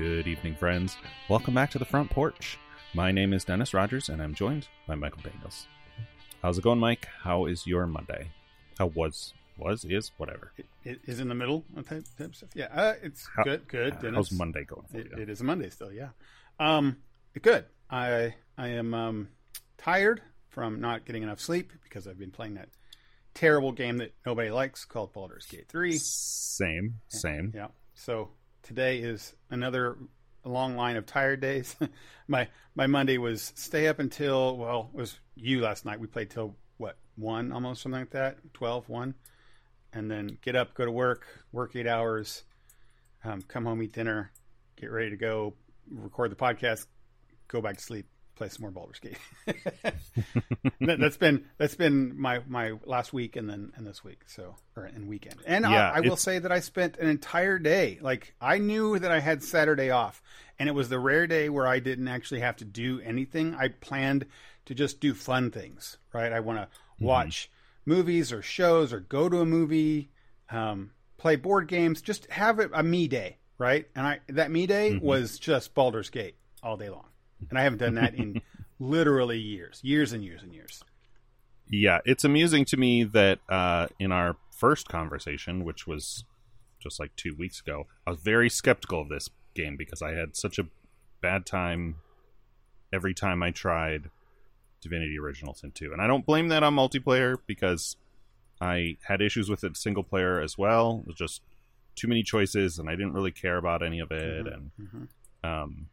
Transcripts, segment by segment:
Good evening, friends. Welcome back to the front porch. My name is Dennis Rogers, and I'm joined by Michael Daniels. How's it going, Mike? How is your Monday? How was, was, is, whatever. It, it is in the middle of type, type stuff. Yeah, uh, it's How- good. Good. Dennis. How's Monday going for It, you? it is a Monday still. Yeah. Um, good. I I am um tired from not getting enough sleep because I've been playing that terrible game that nobody likes called Baldur's Gate Three. Same, same. Yeah. So today is another long line of tired days. my my Monday was stay up until well, it was you last night. We played till what, one almost something like that, 12, 1. And then get up, go to work, work eight hours, um, come home, eat dinner, get ready to go, record the podcast, go back to sleep, play some more Baldur's Gate. that, that's been that's been my my last week and then and this week so or and weekend. And Yeah, I, I will say that I spent an entire day like I knew that I had Saturday off and it was the rare day where I didn't actually have to do anything. I planned to just do fun things right? I want to watch movies or shows or go to a movie um, play board games just have it a me day right? And I that me day was just Baldur's Gate all day long and I haven't done that in literally years, years and years and years. Yeah, it's amusing to me that uh, in our first conversation, which was just like two weeks ago, I was very skeptical of this game because I had such a bad time every time I tried Divinity Original Sin 2. And I don't blame that on multiplayer because I had issues with it single player as well. It was just too many choices and I didn't really care about any of it. And Mhm. um,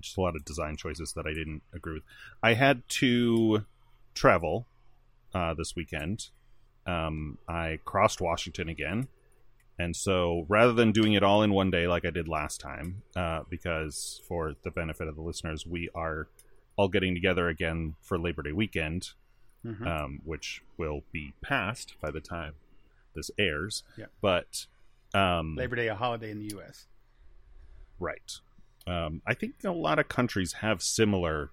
just a lot of design choices that I didn't agree with. I had to travel uh, this weekend. Um, I crossed Washington again, and so rather than doing it all in one day like I did last time, uh, because for the benefit of the listeners, we are all getting together again for Labor Day weekend, Mhm. um, which will be past by the time this airs. Yeah. But um, Labor Day, a holiday in the U.S. Right. Um, I think a lot of countries have similar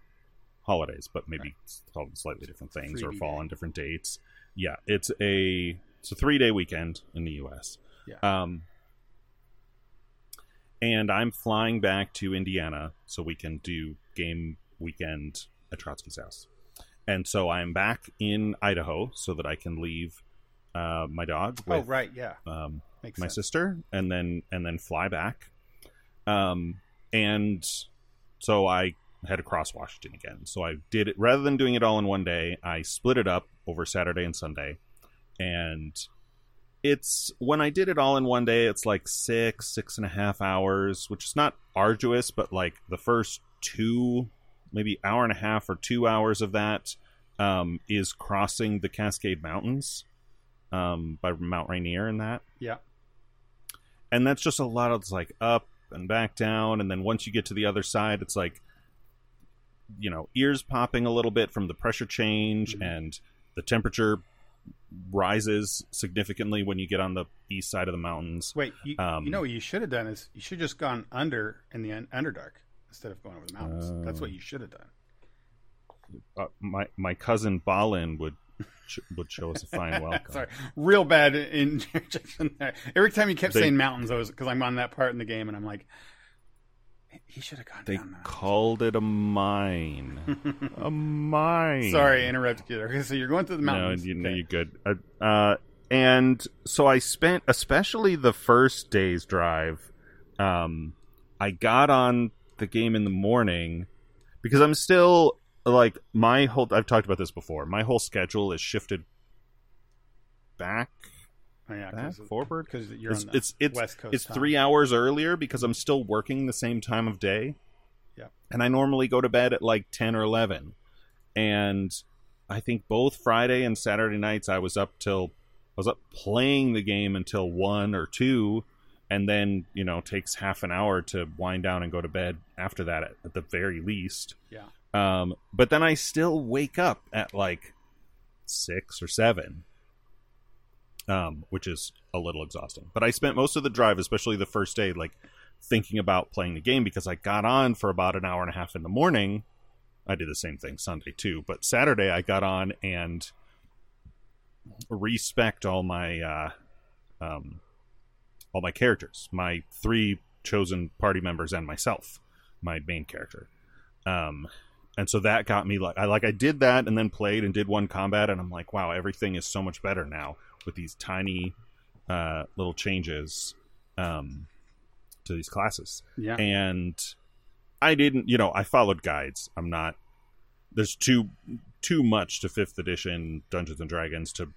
holidays, but maybe it's slightly different things or fall day. on different dates. Yeah, it's a it's a three day weekend in the U.S. Yeah. Um, and I'm flying back to Indiana so we can do game weekend at Trotsky's house. And so I'm back in Idaho so that I can leave uh, my dog with oh, right, yeah, um, my sense. sister and then and then fly back um and so i had to cross washington again. So i did it rather than doing it all in one day i split it up over saturday and sunday. And it's when i did it all in one day it's like six six and a half hours which is not arduous but like the first two maybe hour and a half or two hours of that um, is crossing the cascade mountains um, by mount rainier and that. Yeah, and that's just a lot of like up and back down and then once you get to the other side it's like you know ears popping a little bit from the pressure change Mhm. and the temperature rises significantly when you get on the east side of the mountains wait, you, Um, you know what you should have done is you should have just gone under in the un- underdark instead of going over the mountains. That's what Oh. you should have done. uh, my my cousin Balin would would show us a fine welcome Sorry, real bad interjection there. Every time you kept They- saying mountains, I was because I'm on that part in the game, and I'm like, he should have gone they down. that. called it a mine a mine Sorry, I interrupted you. Okay, so you're going through the mountains. No, you, no, Okay. you're good. Uh, uh, and so I spent, especially the first day's drive. Um, I got on the game in the morning because I'm still like my whole. I've talked about this before. My whole schedule is shifted back, Oh, yeah, back, 'cause- forward. because you're It's on the it's it's, West Coast. it's time. three hours earlier because I'm still working the same time of day. Yeah. And I normally go to bed at like 10 or 11. And I think both Friday and Saturday nights I was up till I was up playing the game until 1 or 2 and then, you know, takes half an hour to wind down and go to bed after that at, at the very least. Yeah. Um but then I still wake up at like 6 or 7 um, which is a little exhausting. But I spent most of the drive, especially the first day, like thinking about playing the game because I got on for about an hour and a half in the morning. I did the same thing Sunday too, but Saturday I got on and respec all my uh, um, all my characters, my three chosen party members and myself, my main character. Um, and so that got me like I like I did that and then played and did one combat and I'm like, wow, everything is so much better now with these tiny uh, little changes um, to these classes. Yeah. And I didn't, you know, I followed guides. I'm not. There's too too much to fifth edition Dungeons and Dragons to,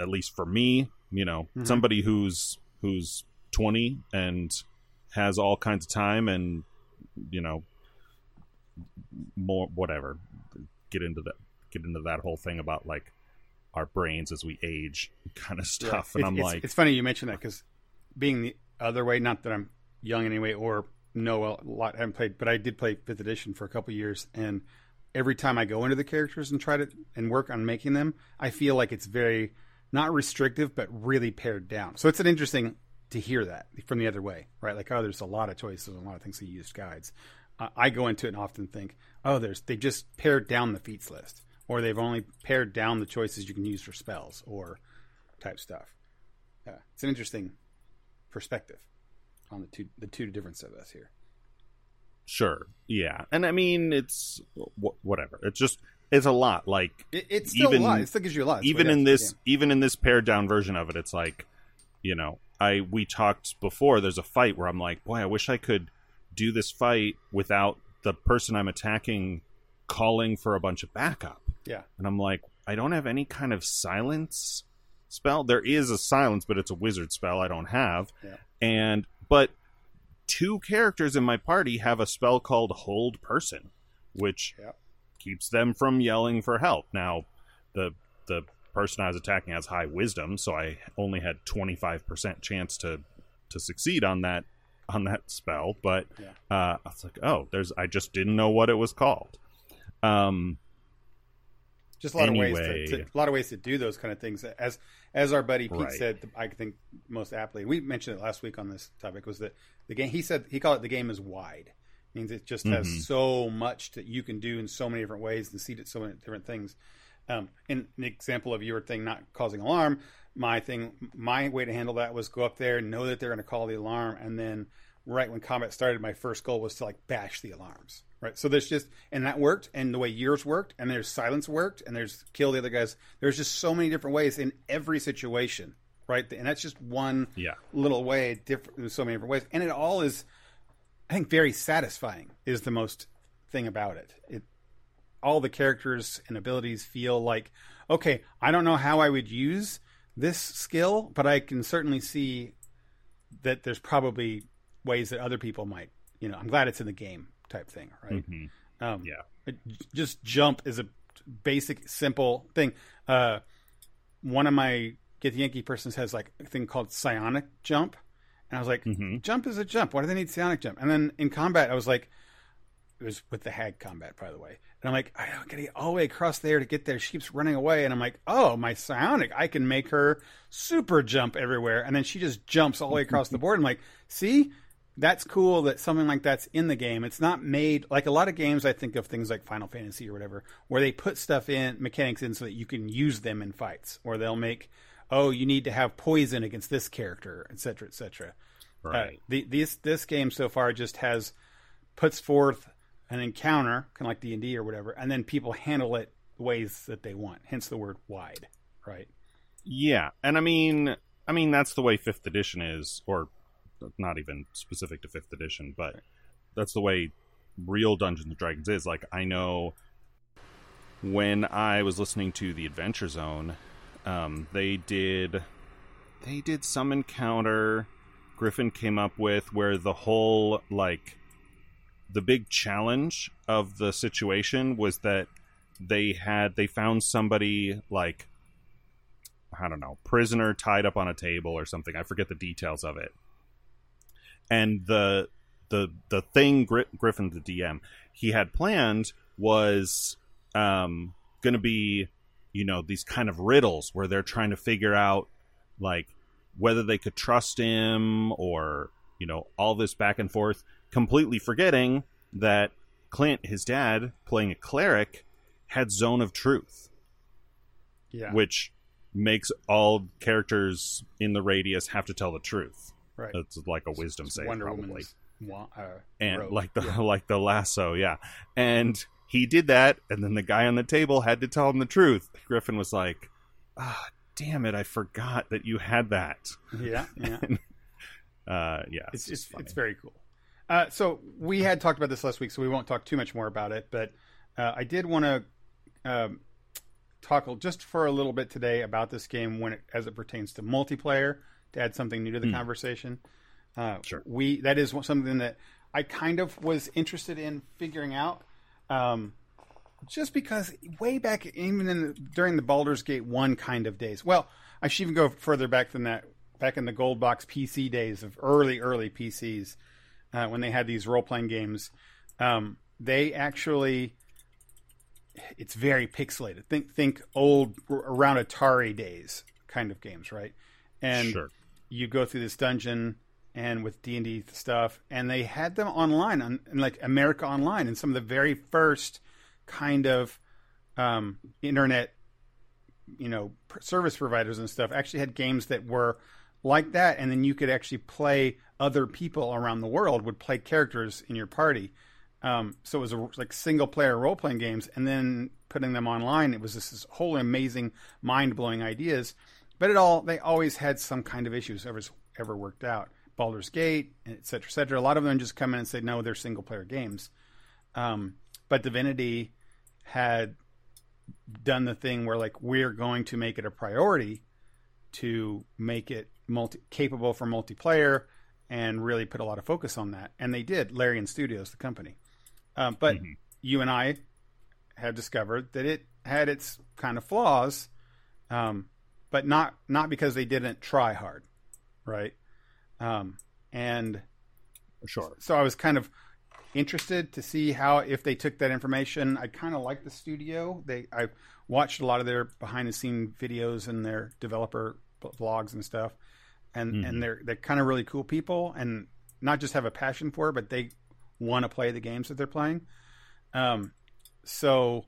at least for me, you know, Mhm. somebody who's who's 20 and has all kinds of time and you know more whatever get into that get into that whole thing about like our brains as we age kind of stuff Yeah. and i'm it's, like it's funny you mentioned that because being the other way, not that I'm young anyway or know a lot, haven't played, but I did play fifth edition for a couple years, and every time I go into the characters and try to and work on making them, I feel like it's very not restrictive, but really pared down. So it's an interesting to hear that from the other way, right? Like, oh, there's a lot of choices and a lot of things to use guides. I go into it and often think, oh, there's they just pared down the feats list, or they've only pared down the choices you can use for spells or type stuff. Yeah, it's an interesting perspective on the two the two differences of us here. sure yeah and i mean it's wh- whatever it's just it's a lot like It, it's still Even- a lot. It still gives you a lot. It's even in this even in this pared down version of it it's like you know i we talked before there's a fight where i'm like boy i wish i could do this fight without the person i'm attacking calling for a bunch of backup yeah. and i'm like i don't have any kind of silence spell there is a silence but it's a wizard spell i don't have Yeah. and but two characters in my party have a spell called hold person which Yeah. keeps them from yelling for help now the the person i was attacking has high wisdom so i only had 25% chance to to succeed on that on that spell but Yeah. uh i was like oh there's i just didn't know what it was called um Just a lot of ways to, to a lot of ways to do those kind of things. As as our buddy Pete Right. said, I think most aptly. We mentioned it last week on this topic. Was that the game? He said he called it the game is wide. means it just has Mhm. so much that you can do in so many different ways and see it so many different things. Um, in an example of your thing not causing alarm, my thing, my way to handle that was go up there, know that they're going to call the alarm, and then right when combat started, my first goal was to like bash the alarms. Right. So there's just, and that worked, and the way yours worked, and there's silence worked, and there's kill the other guys. There's just so many different ways in every situation. Right. And that's just one yeah little way, different in so many different ways, and it all is, I think, very satisfying. Is the most thing about it. It all the characters and abilities feel like okay. I don't know how I would use this skill, but I can certainly see that there's probably ways that other people might. You know, I'm glad it's in the game type thing, right? Mhm. Um, Yeah. it- just jump is a basic, simple thing. Uh, one of my Githyanki persons has like a thing called psionic jump. And I was like, Mhm. jump is a jump. Why do they need psionic jump? And then in combat, I was like, it was with the hag combat, by the way. And I'm like, I don't get all the way across there to get there. She keeps running away. And I'm like, oh, my psionic, I can make her super jump everywhere. And then she just jumps all the way across the board. I'm like, see, that's cool that something like that's in the game. It's not made like a lot of games. I think of things like Final Fantasy or whatever, where they put stuff in mechanics in so that you can use them in fights, or they'll make, oh, you need to have poison against this character, et cetera, et cetera. right Uh, the, this this game so far just has puts forth an encounter, kind of like D and D or whatever, and then people handle it the ways that they want. Hence the word wide, right? Yeah, and I mean, I mean that's the way Fifth Edition is, or not even specific to Fifth Edition, but that's the way real Dungeons and Dragons is. Like I know when I was listening to the Adventure Zone, um, they did they did some encounter Griffin came up with where the whole like the big challenge of the situation was that they had they found somebody like I don't know, prisoner tied up on a table or something. I forget the details of it. And the the the thing Gri- Griffin the DM he had planned was um going to be you know these kind of riddles where they're trying to figure out like whether they could trust him or you know all this back and forth completely forgetting that Clint his dad playing a cleric had zone of truth Yeah. which makes all characters in the radius have to tell the truth. Right. It's like a wisdom It's save, Wonder probably. Wa- uh, and robe. like the Yeah. like the lasso, yeah. And he did that, and then the guy on the table had to tell him the truth. Griffin was like, "Ah, damn it, I forgot that you had that." yeah, yeah. Uh, yeah, it's just it's, funny. it's very cool. Uh, so we had talked about this last week, so we won't talk too much more about it. But uh, I did want to um, talk just for a little bit today about this game when it, as it pertains to multiplayer to add something new to the Hmm. conversation. Uh, Sure. We that is something that I kind of was interested in figuring out. Um, just because way back, even in the, during the Baldur's Gate one kind of days. Well, I should even go further back than that. Back in the gold box PC days of early, early PCs, uh, when they had these role playing games, um, they actually it's very pixelated. Think think old around Atari days kind of games, right? And sure. you go through this dungeon and with D and D stuff, and they had them online on in like America Online and some of the very first kind of um, internet, you know, service providers and stuff actually had games that were like that, and then you could actually play other people around the world would play characters in your party. Um, so it was a, like single player role playing games, and then putting them online, it was this, this whole amazing, mind blowing ideas. But it all they always had some kind of issues ever ever worked out. Baldur's Gate, et cetera, et cetera. A lot of them just come in and say no, they're single player games. Um, but Divinity had done the thing where like we're going to make it a priority to make it multi capable for multiplayer and really put a lot of focus on that. And they did. Larian Studios, the company. Um, but Mhm. you and I have discovered that it had its kind of flaws, um, but not not because they didn't try hard, right? Um, and Sure. so I was kind of interested to see how if they took that information. I kind of like the studio. They I watched a lot of their behind the scene videos and their developer b- vlogs and stuff, and Mhm. and they're they're kind of really cool people and not just have a passion for it, but they want to play the games that they're playing. Um, so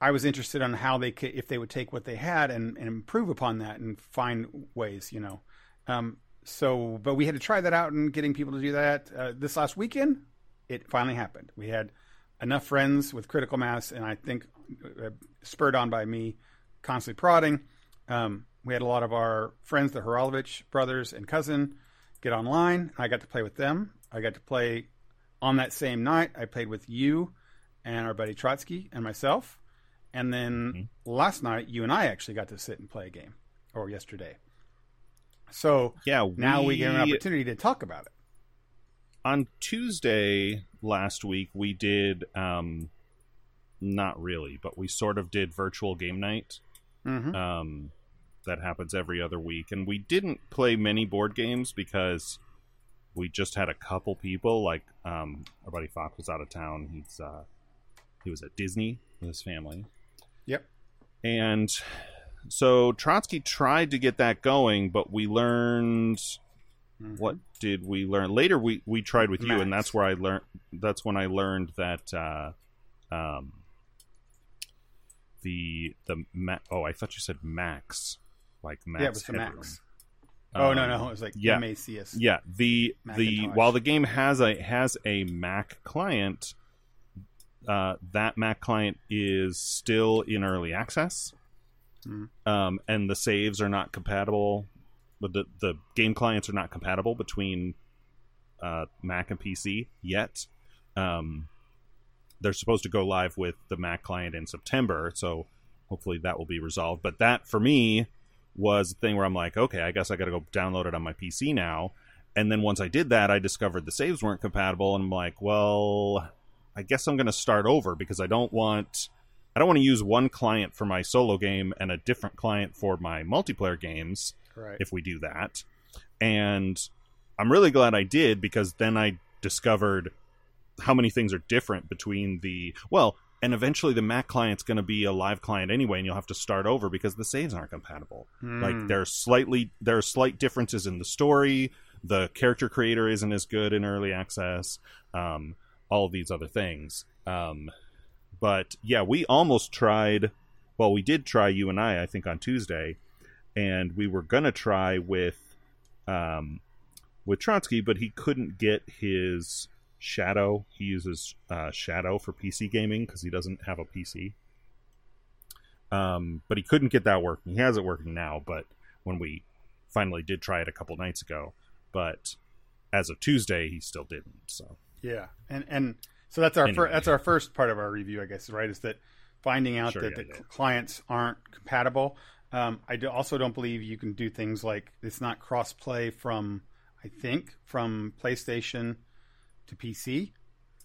I was interested on how they could, if they would take what they had and, and improve upon that and find ways, you know. Um, so, but we had to try that out and getting people to do that uh, this last weekend. It finally happened. We had enough friends with critical mass, and I think uh, spurred on by me constantly prodding. Um, we had a lot of our friends, the Haralovich brothers and cousin, get online. I got to play with them. I got to play on that same night. I played with you and our buddy Trotsky and myself. And then Mhm. last night, you and I actually got to sit and play a game, or yesterday. So Yeah. now we get an opportunity to talk about it. on Tuesday last week we did um not really, but we sort of did virtual game night. hmm Um that happens every other week and we didn't play many board games because we just had a couple people like um our buddy Fox was out of town. He's uh he was at Disney with his family. Yep. And so Trotsky tried to get that going, but we learned Mhm. what did we learn later we we tried with you and that's where i learned that's when i learned that uh um the the ma- oh i thought you said max like max Yeah, it was the Headroom. Max. Oh no, Um, no, it was like yeah. MACS. yeah the the while the game has a has a mac client uh that mac client is still in early access Mhm. um and the saves are not compatible but the the game clients are not compatible between uh mac and pc yet um they're supposed to go live with the mac client in september so hopefully that will be resolved but that for me was a thing where i'm like okay i guess i gotta go download it on my pc now and then once i did that i discovered the saves weren't compatible and i'm like well i guess i'm gonna start over because i don't want i don't want to use one client for my solo game and a different client for my multiplayer games Right. if we do that. And I'm really glad I did because then I discovered how many things are different between the well, and eventually the Mac client's going to be a live client anyway, and you'll have to start over because the saves aren't compatible. Like Mm. there's slightly there are slight differences in the story. The character creator isn't as good in early access. Um, all of these other things. Um, but yeah, we almost tried. Well, we did try you and I, I think, on Tuesday, and we were gonna try with um, with Trotsky, but he couldn't get his Shadow. He uses uh, Shadow for PC gaming because he doesn't have a PC. Um, but he couldn't get that working. He has it working now, but when we finally did try it a couple nights ago, but as of Tuesday, he still didn't. So Yeah, and and so that's our fir- that's our first part of our review, I guess. Right, is that finding out Sure, that yeah, the yeah. clients aren't compatible. Um, I do, also don't believe you can do things like it's not cross play from I think from PlayStation to PC.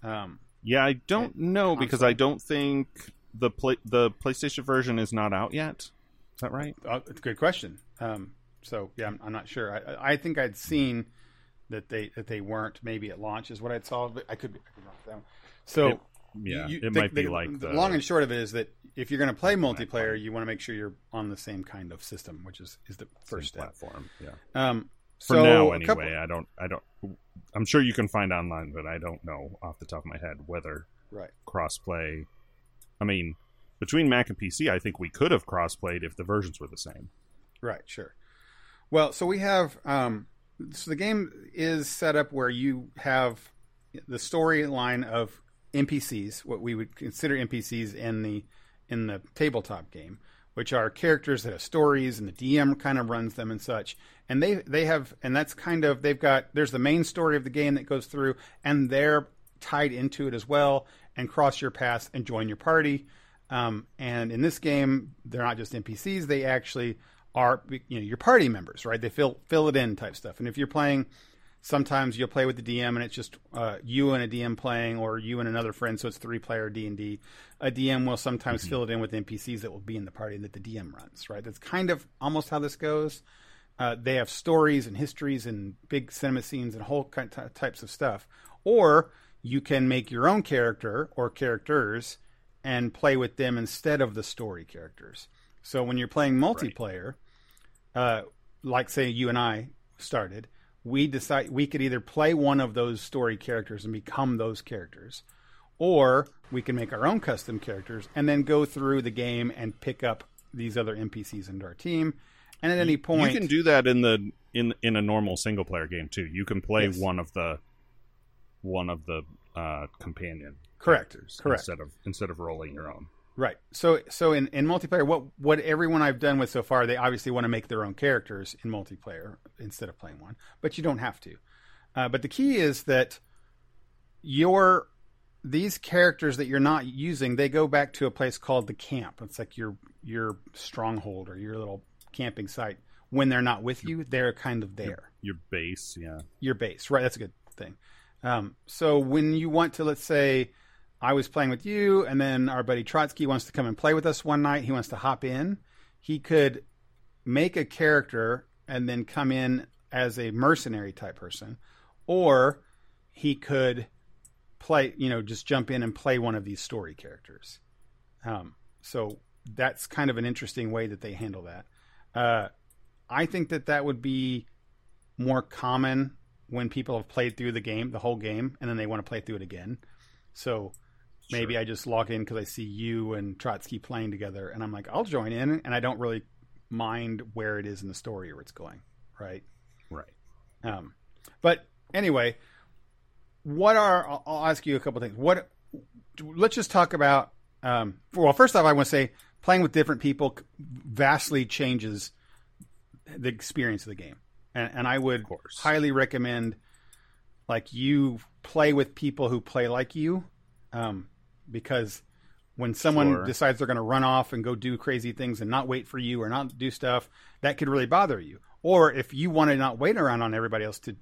Um, yeah, I don't know because console. I don't think the play the PlayStation version is not out yet. Is that right? uh, it's a good question. Um, so yeah, I'm, I'm not sure. I- I, think I'd seen that they that they weren't maybe at launch is what I'd saw, but I could be, I could be wrong with that. one. So It- yeah, you- it might be like the the long and short of it is that if you're going to play multiplayer, you want to make sure you're on the same kind of system, which is is the first step. platform. Yeah. Um, For so now, anyway, couple- I don't. I don't. I'm sure you can find online, but I don't know off the top of my head whether right. crossplay. I mean, between Mac and PC, I think we could have crossplayed if the versions were the same. Right, sure. Well, so we have um, so the game is set up where you have the storyline of NPCs, what we would consider NPCs in the in the tabletop game, which are characters that have stories, and the DM kind of runs them and such. And they they have, and that's kind of they've got. There's the main story of the game that goes through, and they're tied into it as well, and cross your paths and join your party. Um, and in this game, they're not just NPCs; they actually are you know your party members, right? They fill fill it in type stuff. And if you're playing, sometimes you'll play with the DM, and it's just uh, you and a DM playing, or you and another friend, so it's three player D and D. A DM will sometimes fill it in with NPCs that will be in the party that the DM runs, right? That's kind of almost how this goes. Uh, they have stories and histories and big cinema scenes and whole kind of types of stuff. Or you can make your own character or characters and play with them instead of the story characters. So when you're playing multiplayer, uh, like say you and I started, we decide we could either play one of those story characters and become those characters, or we can make our own custom characters and then go through the game and pick up these other NPCs into our team. And at any point, You can do that in the in in a normal single player game too. You can play Yes. one of the one of the uh, companion Correct, characters correct. instead of instead of rolling your own. Right. So so in, in multiplayer, what what everyone I've done with so far, they obviously want to make their own characters in multiplayer instead of playing one, but you don't have to. Uh, but the key is that your these characters that you're not using, they go back to a place called the camp. It's like your your stronghold or your little camping site. When they're not with you, they're kind of there Your base, yeah. your base, right? That's a good thing. Um, so when you want to, let's say, I was playing with you, and then our buddy Trotsky wants to come and play with us one night. He wants to hop in. He could make a character and then come in as a mercenary type person, or he could play, you know, just jump in and play one of these story characters. Um, so that's kind of an interesting way that they handle that. Uh, I think that that would be more common when people have played through the game, the whole game, and then they want to play through it again. So maybe Sure. I just log in because I see you and Trotsky playing together, and I'm like, I'll join in, and I don't really mind where it is in the story or where it's going, right? Right. Um, but anyway, what are I'll, I'll ask you a couple things. What let's just talk about. Um, well, first off, I want to say playing with different people vastly changes the experience of the game, and, and I would highly recommend like you play with people who play like you, um, because when someone Sure. decides they're going to run off and go do crazy things and not wait for you or not do stuff, that could really bother you. Or if you want to not wait around on everybody else to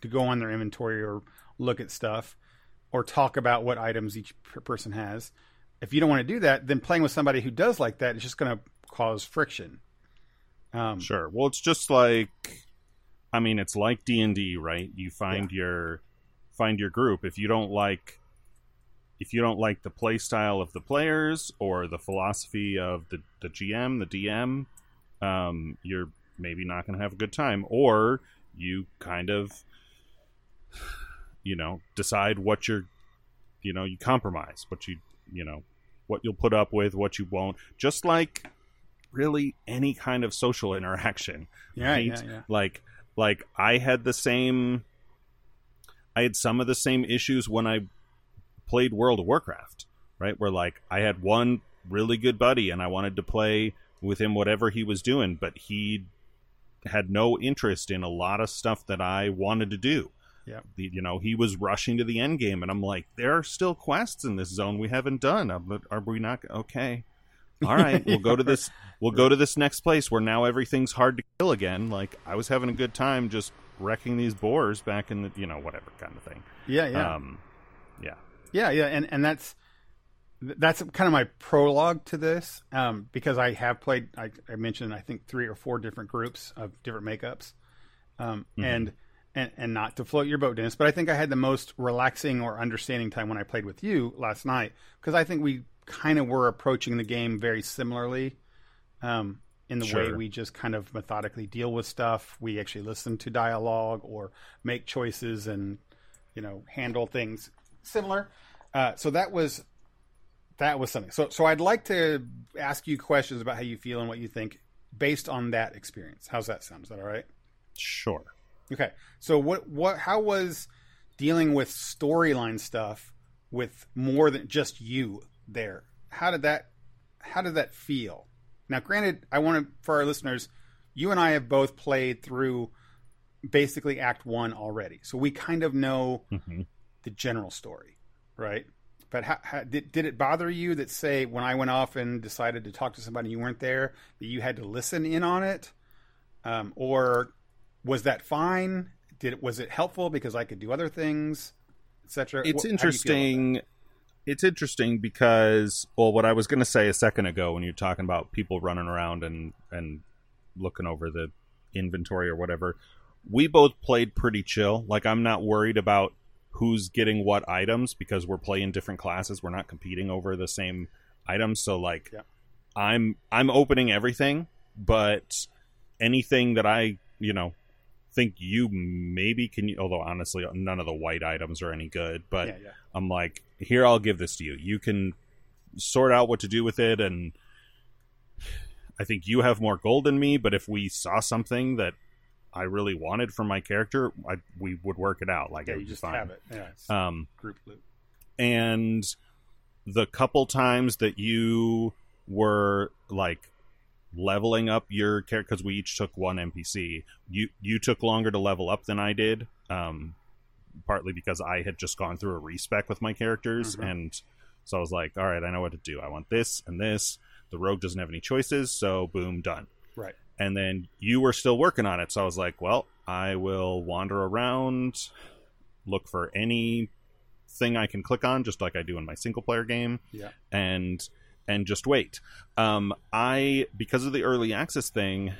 to go on their inventory or look at stuff or talk about what items each person has, if you don't want to do that, then playing with somebody who does like that is just going to cause friction. Um, Sure. Well, it's just like, I mean, it's like D and D, right? You find your find your group. If you don't like, if you don't like the play style of the players or the philosophy of the the GM, the DM, um, you're maybe not going to have a good time, or you kind of, you know, decide what you're, you know, you compromise what you, you know, what you'll put up with, what you won't. Just like really any kind of social interaction Yeah, right? yeah, yeah. Like like I had the same I had some of the same issues when I played World of Warcraft, right? Where like I had one really good buddy and I wanted to play with him whatever he was doing, but he had no interest in a lot of stuff that I wanted to do. Yeah. The, you know, he was rushing to the end game and I'm like, there are still quests in this zone we haven't done. But are we not okay? All right, we'll go to this we'll go to this next place where now everything's hard to kill again. Like I was having a good time just wrecking these boars back in the you know whatever kind of thing. Yeah, yeah, Um, yeah. Yeah, yeah, and and that's that's kind of my prologue to this um, because I have played. I, I mentioned I think three or four different groups of different makeups, um, Mhm. and and and not to float your boat, Dennis, but I think I had the most relaxing or understanding time when I played with you last night because I think we kind of were approaching the game very similarly. Um, in the way we just kind of methodically deal with stuff, we actually listen to dialogue or make choices and you know handle things similar. Uh, so that was that was something. So so I'd like to ask you questions about how you feel and what you think based on that experience. How's that sound? Is that all right? Sure. Okay. So what what how was dealing with storyline stuff with more than just you there? How did that how did that feel? Now granted, I want to for our listeners, you and I have both played through basically act 1 already. So we kind of know hmm the general story, right? But how, how, did did it bother you that say when I went off and decided to talk to somebody you weren't there that you had to listen in on it, um, or was that fine? Did it was it helpful because I could do other things, etc. It's interesting. It's interesting because, well, what I was going to say a second ago when you're talking about people running around and and looking over the inventory or whatever, we both played pretty chill. Like I'm not worried about who's getting what items because we're playing different classes. We're not competing over the same items. So like, Yeah. I'm I'm opening everything, but anything that I you know think you maybe can. Although honestly, none of the white items are any good, but. yeah, yeah. I'm like, here, I'll give this to you. You can sort out what to do with it, and I think you have more gold than me. But if we saw something that I really wanted from my character, I, we would work it out. Like Yeah, it would just fine. have it. Yeah, Um, group loop. and the couple times that you were like leveling up your character because we each took one npc you you took longer to level up than i did um partly because i had just gone through a respec with my characters Mhm. and so i was like all right i know what to do i want this and this the rogue doesn't have any choices so boom done. And then you were still working on it so i was like well i will wander around look for any thing i can click on just like i do in my single player game Yeah. and and just wait um i because of the early access thing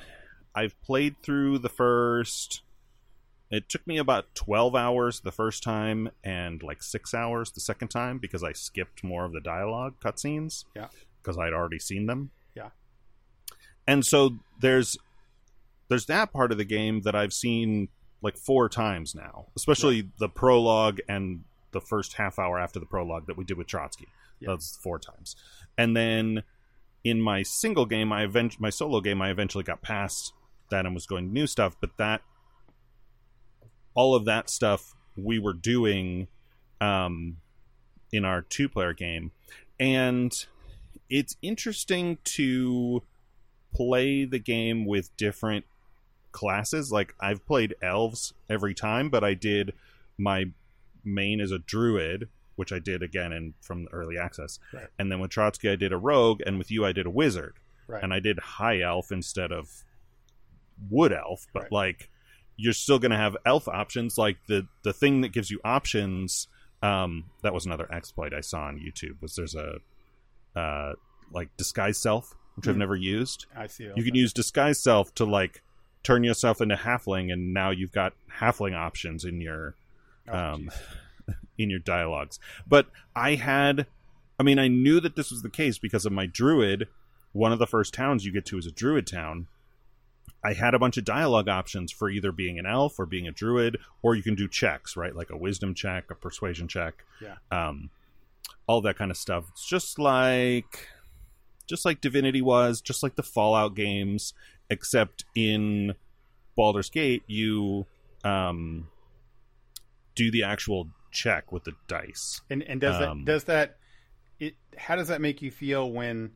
i've played through the first it took me about 12 hours the first time and like six hours the second time because i skipped more of the dialogue cutscenes Yeah. because i'd already seen them Yeah. And so there's there's that part of the game that i've seen like four times now especially the prologue and the first half hour after the prologue that we did with trotsky. Yeah. that's four times. And then in my single game i event- my solo game i eventually got past that and was going new stuff but that all of that stuff we were doing um, in our two player game. And it's interesting to play the game with different classes like i've played elves every time but i did my main as a druid which i did again in from the early access Right. and then with trotsky i did a rogue and with you i did a wizard Right. and i did high elf instead of wood elf but Right. like you're still going to have elf options like the the thing that gives you options um that was another exploit i saw on youtube was there's a uh like disguise self which i've Hmm. never used I see. you can use disguise self to like turn yourself into halfling and now you've got halfling options in your Oh, um, in your dialogues. But I had, I mean, I knew that this was the case because of my druid. One of the first towns you get to is a druid town. I had a bunch of dialogue options for either being an elf or being a druid, or you can do checks, right? Like a wisdom check, a persuasion check, Yeah. um, all that kind of stuff. It's just like, just like Divinity was, just like the Fallout games, except in Baldur's Gate, you um, do the actual check with the dice. And and does Um, that does that it how does that make you feel when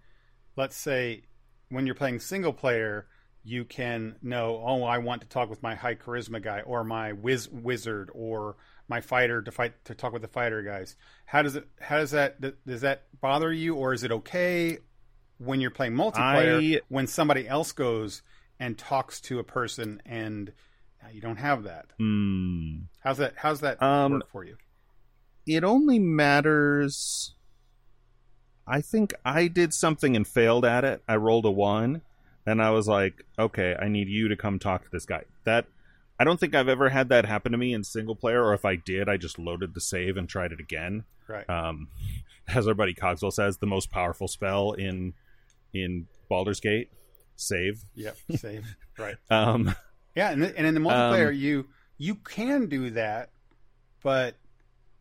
let's say when you're playing single player you can know oh I want to talk with my high charisma guy or my wiz, wizard or my fighter to fight to talk with the fighter guys. How does it how does that does that bother you or is it okay when you're playing multiplayer I- when somebody else goes and talks to a person and you don't have that. Hmm. How's that how's that Um, work for you? it only matters. I think I did something and failed at it. I rolled a one, and I was like, "Okay, I need you to come talk to this guy." That I don't think I've ever had that happen to me in single player, or if I did, I just loaded the save and tried it again. Right. Um, as our buddy Cogswell says, the most powerful spell in in Baldur's Gate, save. Yep, save. right. Um, Yeah, and, and in the multiplayer, you you can do that, but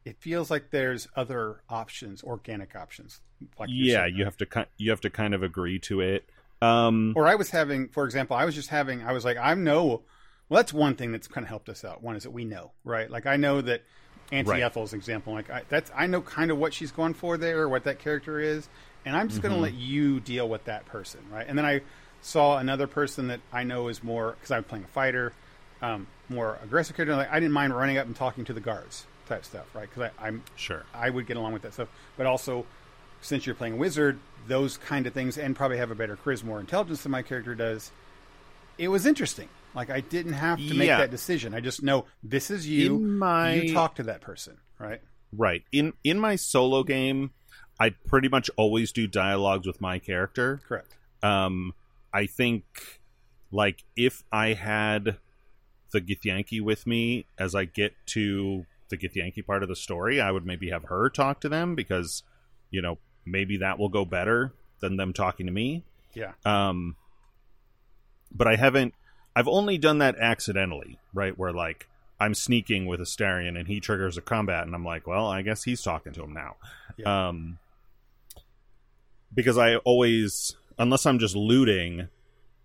it feels like there's other options, organic options. Like yeah, saying, you have to you have to kind of agree to it. Um, Or I was having, for example, I was just having. I was like, I know. Well, that's one thing that's kind of helped us out. One is that we know, right? Like I know that Auntie Right. Ethel's example. Like I, that's I know kind of what she's going for there, or what that character is, and I'm just going Mm-hmm. to let you deal with that person, right? And then I saw another person that I know is more because I'm playing a fighter, um, more aggressive character. Like I didn't mind running up and talking to the guards type stuff, right? Because I'm sure. I would get along with that stuff. But also, since you're playing a wizard, those kind of things, and probably have a better charisma or intelligence than my character does. It was interesting. Like I didn't have to make Yeah. that decision. I just know this is you. In my- You talk to that person, right? Right. In in my solo game, I pretty much always do dialogues with my character. Correct. Um I think like if I had the Githyanki with me as I get to the Githyanki part of the story, I would maybe have her talk to them because, you know, maybe that will go better than them talking to me. Yeah. Um, but I haven't. I've only done that accidentally, right? Where like I'm sneaking with Astarion and he triggers a combat, and I'm like, well, I guess he's talking to him now. Yeah. Um, because I always, unless I'm just looting,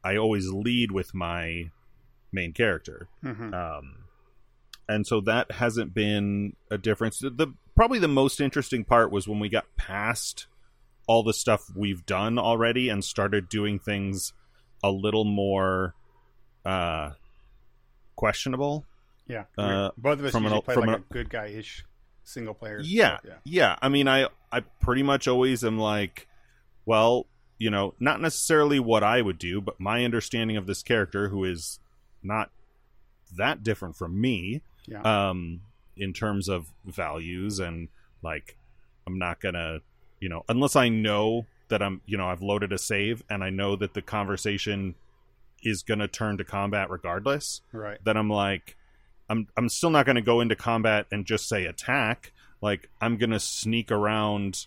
I always lead with my main character. hmm Um, and so that hasn't been a difference. The, the probably the most interesting part was when we got past all the stuff we've done already and started doing things a little more uh questionable. Yeah. Uh, Both of us from an usually o- play like an a good guy ish single player. Yeah, stuff, yeah. I mean, I I pretty much always am like, well, you know, not necessarily what I would do, but my understanding of this character, who is not that different from me, Yeah. um, in terms of values and like, I'm not gonna, you know, unless I know that I'm, you know, I've loaded a save and I know that the conversation is gonna turn to combat regardless right. then I'm like, I'm I'm still not going to go into combat and just say attack. Like I'm going to sneak around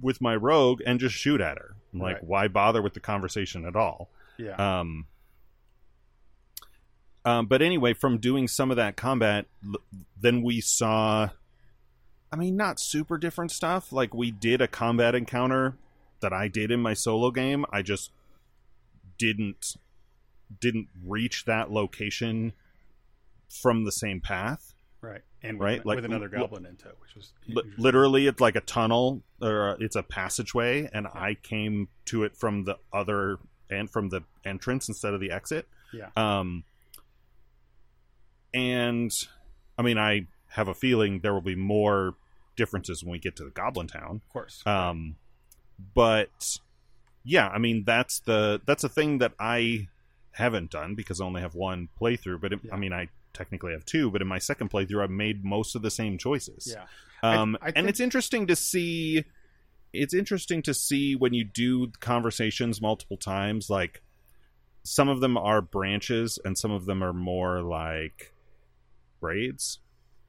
with my rogue and just shoot at her. I'm like, Right. why bother with the conversation at all? Yeah. Um, um, but anyway, from doing some of that combat, l- then we saw, I mean, not super different stuff. Like we did a combat encounter that I did in my solo game. I just didn't didn't reach that location from the same path. Right. And right, with, like, with another l- goblin into it, which was Li- literally, it's like a tunnel or uh, it's a passageway, and I came to it from the other and from the entrance instead of the exit. Yeah. Um, and I mean, I have a feeling there will be more differences when we get to the Goblin Town. Of course. Um, but yeah, I mean that's the that's a thing that I haven't done because I only have one playthrough. But it, Yeah. I mean, I technically have two. But in my second playthrough, I've made most of the same choices. yeah. Um, I and think- it's interesting to see. It's interesting to see when you do conversations multiple times. Like some of them are branches, and some of them are more like braids.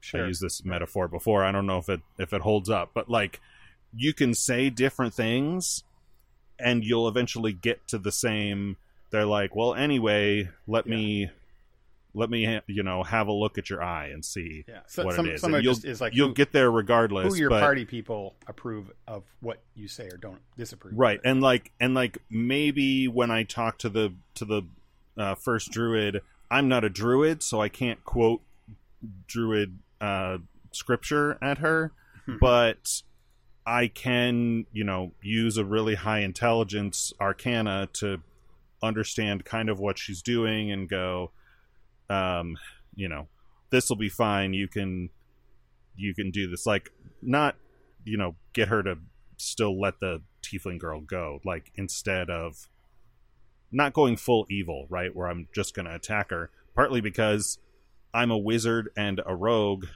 Sure. I used this metaphor before. I don't know if it if it holds up, but like you can say different things, and you'll eventually get to the same. They're like, well, anyway, let Yeah. me let me ha- you know have a look at your eye and see yeah. So, what some, it is. some And you'll is like you'll who, get there regardless. who your but, party people approve of what you say or don't disapprove. right and like and like maybe when i talk to the to the uh, first druid I'm not a druid, so I can't quote druid uh, scripture at her, Hmm. but I can, you know, use a really high intelligence arcana to understand kind of what she's doing and go, um, you know, this will be fine. You can, you can do this. Like, not, you know, get her to still let the tiefling girl go. Like, instead of not going full evil, right? Where I'm just going to attack her. Partly because I'm a wizard and a rogue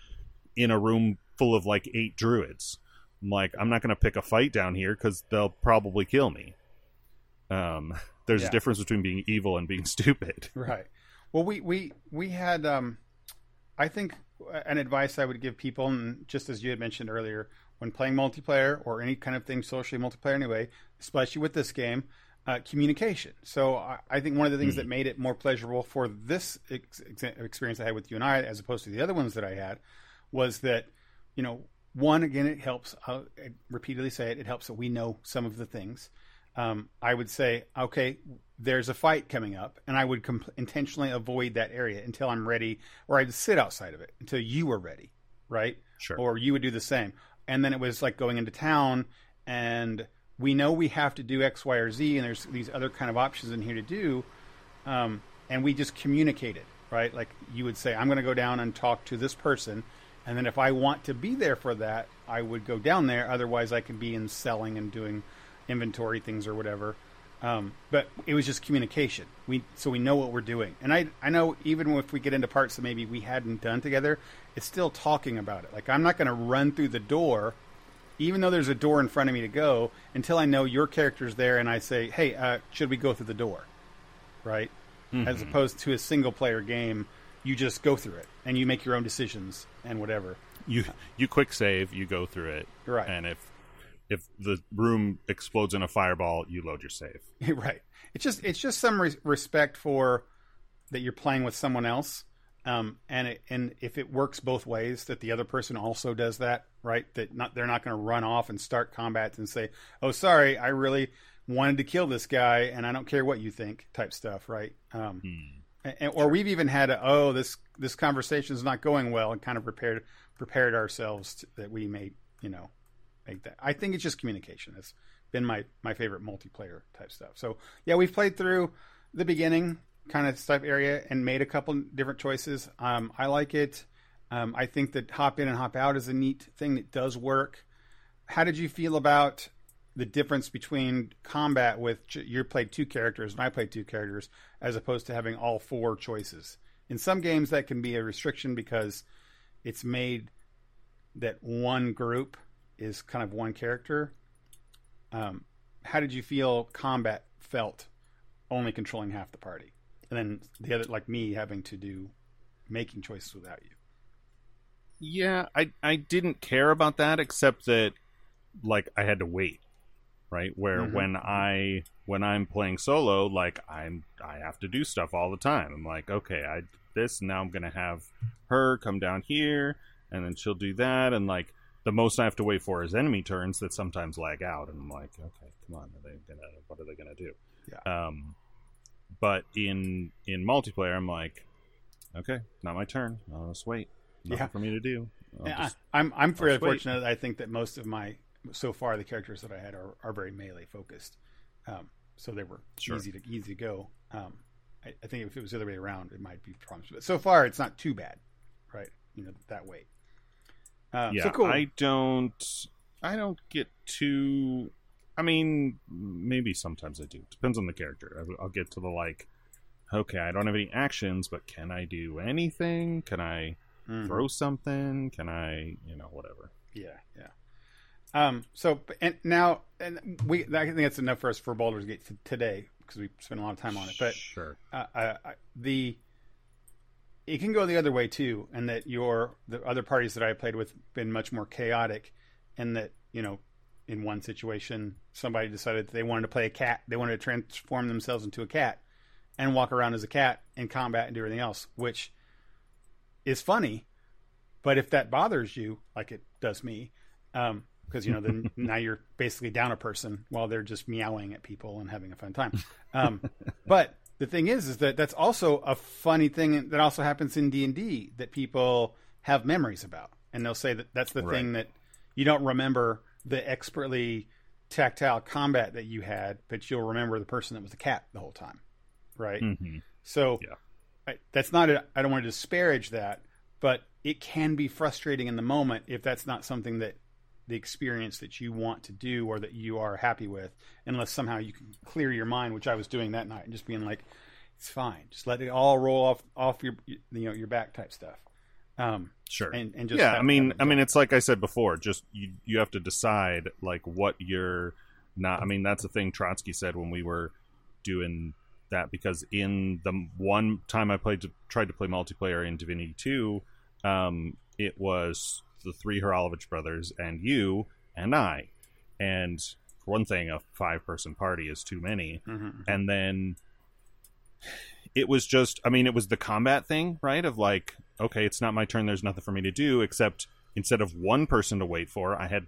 in a room full of like eight druids. I'm like, I'm not going to pick a fight down here because they'll probably kill me. Um, there's Yeah. a difference between being evil and being stupid. Right. Well, we we we had. Um, I think an advice I would give people, and just as you had mentioned earlier, when playing multiplayer or any kind of thing socially multiplayer anyway, especially with this game, uh, communication. So I, I think one of the things that made it more pleasurable for this ex- ex- experience I had with you and I, as opposed to the other ones that I had, was that you know one again it helps. I'll I repeatedly say it. It helps that we know some of the things. Um, I would say, okay, there's a fight coming up, and I would comp- intentionally avoid that area until I'm ready, or I'd sit outside of it until you were ready, right? Sure. Or you would do the same. And then it was like going into town, and we know we have to do X, Y, or Z, and there's these other kind of options in here to do, um, and we just communicated, right? Like you would say, I'm going to go down and talk to this person, and then if I want to be there for that, I would go down there. Otherwise, I can be in selling and doing inventory things or whatever. Um, but it was just communication. We so we know what we're doing, and I I know even if we get into parts that maybe we hadn't done together, it's still talking about it. Like I'm not going to run through the door, even though there's a door in front of me to go, until I know your character's there, and I say, hey, uh, should we go through the door? Right, as opposed to a single player game, you just go through it and you make your own decisions and whatever. you you quick save, you go through it, Right. And if if the room explodes in a fireball, you load your save. right. It's just it's just some res- respect for that you're playing with someone else, um, and it, and if it works both ways, that the other person also does that, right? That not they're not going to run off and start combats and say, "Oh, sorry, I really wanted to kill this guy, and I don't care what you think," type stuff, right? Um, and, or we've even had a, "Oh, this this conversation is not going well," and kind of prepared prepared ourselves to, that we may, you know, make that. I think it's just communication. It's been my my favorite multiplayer type stuff. So yeah, we've played through the beginning kind of type area and made a couple different choices. Um, I like it. Um, I think that hop in and hop out is a neat thing that does work. How did you feel about the difference between combat with you played two characters and I played two characters as opposed to having all four choices? In some games, that can be a restriction because it's made that one group is kind of one character. Um, how did you feel combat felt only controlling half the party, and then the other, like me, having to do making choices without you? Yeah, I I didn't care about that except that like I had to wait. Right? Where Mhm. when I when I'm playing solo, like I'm I have to do stuff all the time. I'm like, okay, I this now I'm going to have her come down here and then she'll do that and like the most I have to wait for is enemy turns that sometimes lag out and I'm like, okay, come on, are they gonna what are they going to do? Yeah. Um but in in multiplayer I'm like, okay, not my turn. I'll just wait. Nothing Yeah. for me to do. Yeah, just- I, I'm I'm very fortunate. I think that most of my so far the characters that I had are, are very melee focused, um, so they were Sure. easy to easy to go. Um, I, I think if it was the other way around, it might be problems. But so far, it's not too bad, right? You know that way. Uh, yeah, so cool. I don't. I don't get too. I mean, maybe sometimes I do. Depends on the character. I'll get to the like. Okay, I don't have any actions, but can I do anything? Can I Mhm. throw something? Can I, you know, whatever? Yeah, yeah. Um, so and now and we I think that's enough for us for Baldur's Gate today because we spent a lot of time on it. But sure, uh, I, I, the it can go the other way too, and that your the other parties that I played with have been much more chaotic, and that you know, in one situation, somebody decided that they wanted to play a cat, they wanted to transform themselves into a cat, and walk around as a cat in combat and do everything else, which is funny, but if that bothers you, like it does me, um, because you know then now you're basically down a person while they're just meowing at people and having a fun time. Um, but the thing is, is that that's also a funny thing that also happens in D and D that people have memories about, and they'll say that that's the Right. thing that you don't remember the expertly tactile combat that you had, but you'll remember the person that was the cat the whole time, right? hmm So Yeah. I, that's not. A, I don't want to disparage that, but it can be frustrating in the moment if that's not something that the experience that you want to do or that you are happy with, unless somehow you can clear your mind, which I was doing that night, and just being like, "It's fine, just let it all roll off off your you know your back type stuff." Um, Sure. and and just yeah, I mean, I mean, it's like I said before. Just you, you have to decide like what you're not. I mean, that's the thing Trotsky said when we were doing that because in the one time I played to tried to play multiplayer in Divinity Two, um, it was the three Haralovich brothers and you and I, and for one thing, a five person party is too many. Mhm. and then it was just i mean it was the combat thing right? Of like okay it's not my turn. There's nothing for me to do except instead of one person to wait for i had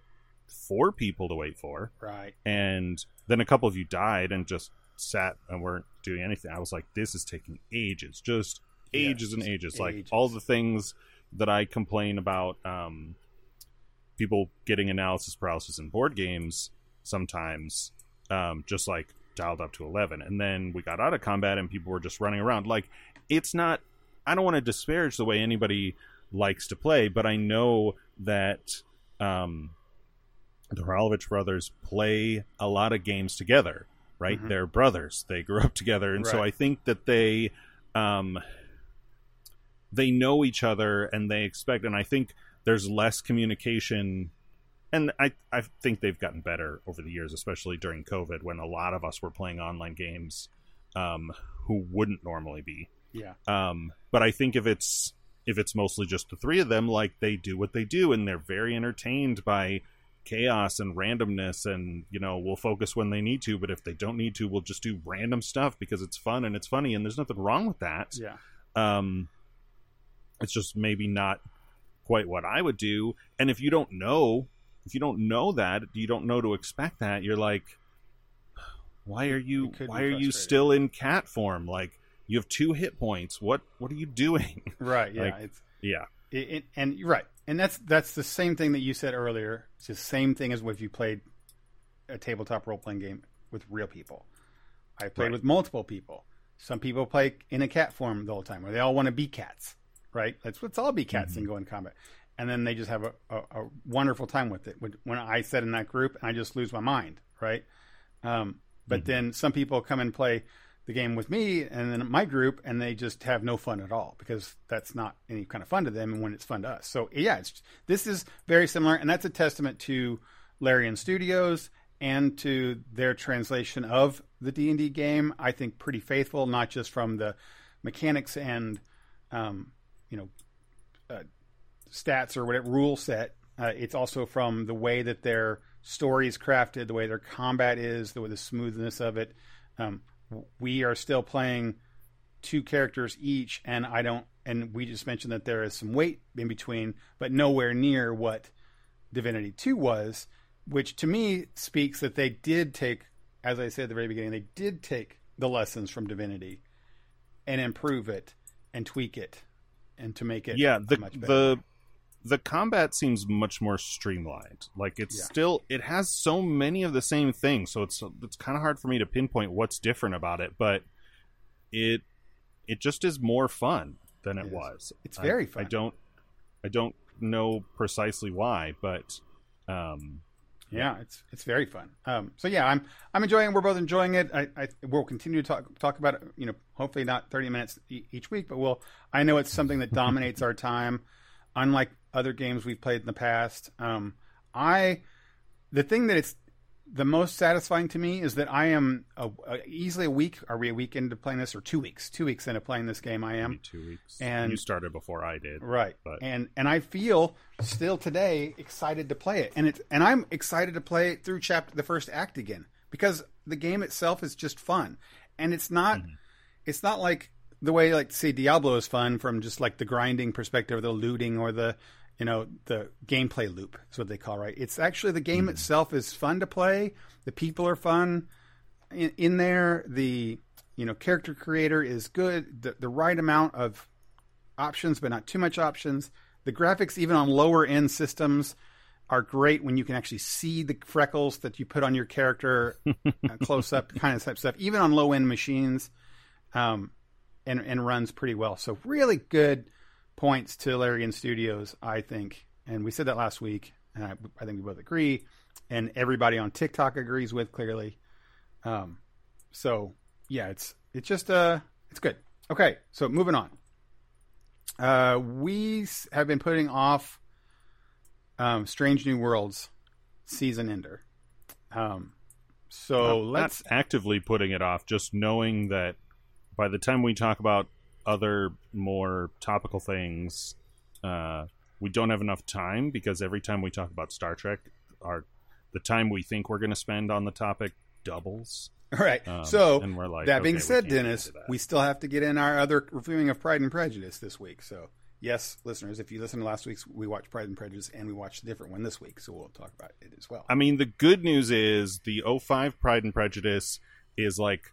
four people to wait for. Right. and then a couple of you died and just sat and weren't doing anything. I was like this is taking ages just Yeah, ages and just ages. Like all the things that i complain about um people getting analysis paralysis in board games sometimes um just like dialed up to 11 and then we got out of combat and people were just running around like it's not i don't want to disparage the way anybody likes to play but i know that um the Hralovich brothers play a lot of games together, right? Mhm. They're brothers. They grew up together, and so I think that they um, they know each other and they expect. And I think there's less communication, and I I think they've gotten better over the years, especially during COVID when a lot of us were playing online games um, who wouldn't normally be. Yeah. Um, but I think if it's if it's mostly just the three of them, like they do what they do, and they're very entertained by chaos and randomness, and you know we'll focus when they need to, but if they don't need to, we'll just do random stuff because it's fun and it's funny, and there's nothing wrong with that. Yeah. Um, it's just maybe not quite what I would do, and if you don't know, if you don't know that, you don't know to expect that, you're like, why are you It could be why are you still in cat form? Like you have two hit points. What what are you doing? Right. Yeah. Like- it's yeah. It, it, and you're right, and that's that's the same thing that you said earlier. It's the same thing as if you played a tabletop role playing game with real people. I played Right. with multiple people. Some people play in a cat form the whole time, where they all want to be cats, right? Let's let's all be cats and go in combat, and then they just have a, a, a wonderful time with it. When, when I sit in that group, I just lose my mind, right? Um, but Mhm. then some people come and play the game with me and then my group and they just have no fun at all because that's not any kind of fun to them and when it's fun to us so yeah it's this is very similar and that's a testament to larian studios and to their translation of the d&d game i think pretty faithful not just from the mechanics and um, you know uh, stats or whatever rule set uh, it's also from the way that their story is crafted the way their combat is the way the smoothness of it um, we are still playing two characters each, and I don't. And we just mentioned that there is some weight in between, but nowhere near what Divinity Two was, which to me speaks that they did take, as I said at the very beginning, they did take the lessons from Divinity and improve it and tweak it and to make it yeah the much better. the the combat seems much more streamlined like it's Yeah. still it has so many of the same things so it's it's kind of hard for me to pinpoint what's different about it but it it just is more fun than it It was It's I- very I, don't i don't know precisely why but um Yeah, it's it's very fun. Um, so yeah, I'm I'm enjoying. it. We're both enjoying it. I, I we'll continue to talk talk about it. You know, hopefully not 30 minutes each week, but we'll. I know it's something that dominates our time, unlike other games we've played in the past. Um, I the thing that it's the most satisfying to me is that I am a, a, easily a week. Are we a week into playing this, or two weeks? Two weeks into playing this game, I am. maybe two weeks and- you started before i did Right. But- and and I feel still today excited to play it. And it's and I'm excited to play it through chapter the first act again because the game itself is just fun. And it's not Mm-hmm. it's not like the way like say Diablo is fun from just like the grinding perspective or the looting or the you know the gameplay loop is what they call it, right. It's actually the game Mm-hmm. itself is fun to play. The people are fun in, in there. The You know, character creator is good. The, the right amount of options, but not too much options. The graphics, even on lower end systems, are great when you can actually see the freckles that you put on your character uh, close up, kind of type stuff. Even on low end machines, um, and and runs pretty well. So really good points to Larian Studios, I think. And we said that last week, and I, I think we both agree, and everybody on TikTok agrees with clearly. Um, so yeah, it's it's just uh, it's good. Okay, so moving on. Uh, we have been putting off um, Strange New Worlds season ender. Um, so Not- let's actively putting it off, just knowing that by the time we talk about other more topical things, uh, we don't have enough time because every time we talk about Star Trek, our the time we think we're going to spend on the topic doubles. all right. Um, so like, that being okay, we said, can't Dennis, we still have to get in our other reviewing of Pride and Prejudice this week. So yes, listeners, if you listen to last week's, we watched Pride and Prejudice, and we watched a different one this week, so we'll talk about it as well. I mean, the good news is the 05 Pride and Prejudice is like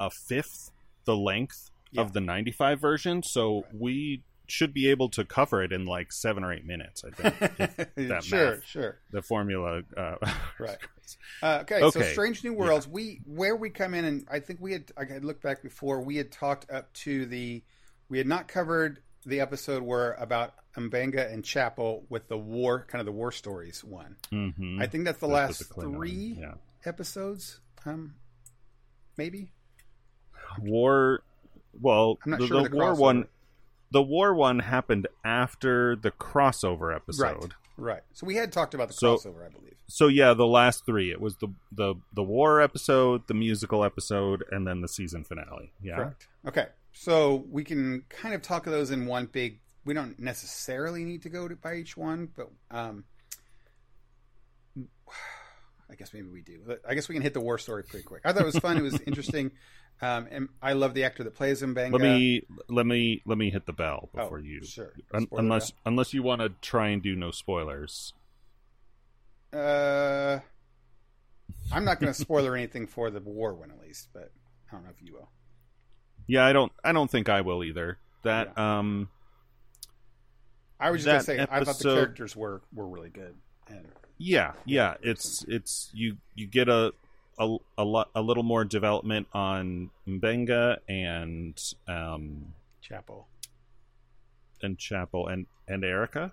a fifth the length Yeah. of the 95 version, so we should be able to cover it in like seven or eight minutes. I think that sure, math. sure. the formula. Uh, Right. Uh, okay, so Strange New Worlds. We where we come in, and I think we had. I had looked back before. We had talked up to the. We had not covered the episode where about M'Benga and Chapel with the war, kind of the war stories one. mhm. I think that's the That last three Yeah. episodes. Um, maybe. War. Well, the, sure the the war one. The war one happened after the crossover episode. Right. Right. So we had talked about the So- crossover, I believe. So yeah, the last three. It was the the the war episode, the musical episode, and then the season finale. Yeah. Correct. Okay. So we can kind of talk of those in one big. We don't necessarily need to go to, by each one, but um, I guess maybe we do. I guess we can hit the war story pretty quick. I thought it was fun. it was interesting, um, and I love the actor that plays him. Benga. Let me let me let me hit the bell Oh, before you. sure. Un- unless unless you want to try and do no spoilers. Uh, I'm not going to spoiler anything for the war one, at least, but I don't know if you will. Yeah, I don't I don't think I will either. That um I was just going to say I thought the characters were were really good, and yeah, yeah, it's it's you you get a a a, lot, a little more development on M'Benga and um Chapel and Chapel and and Erica.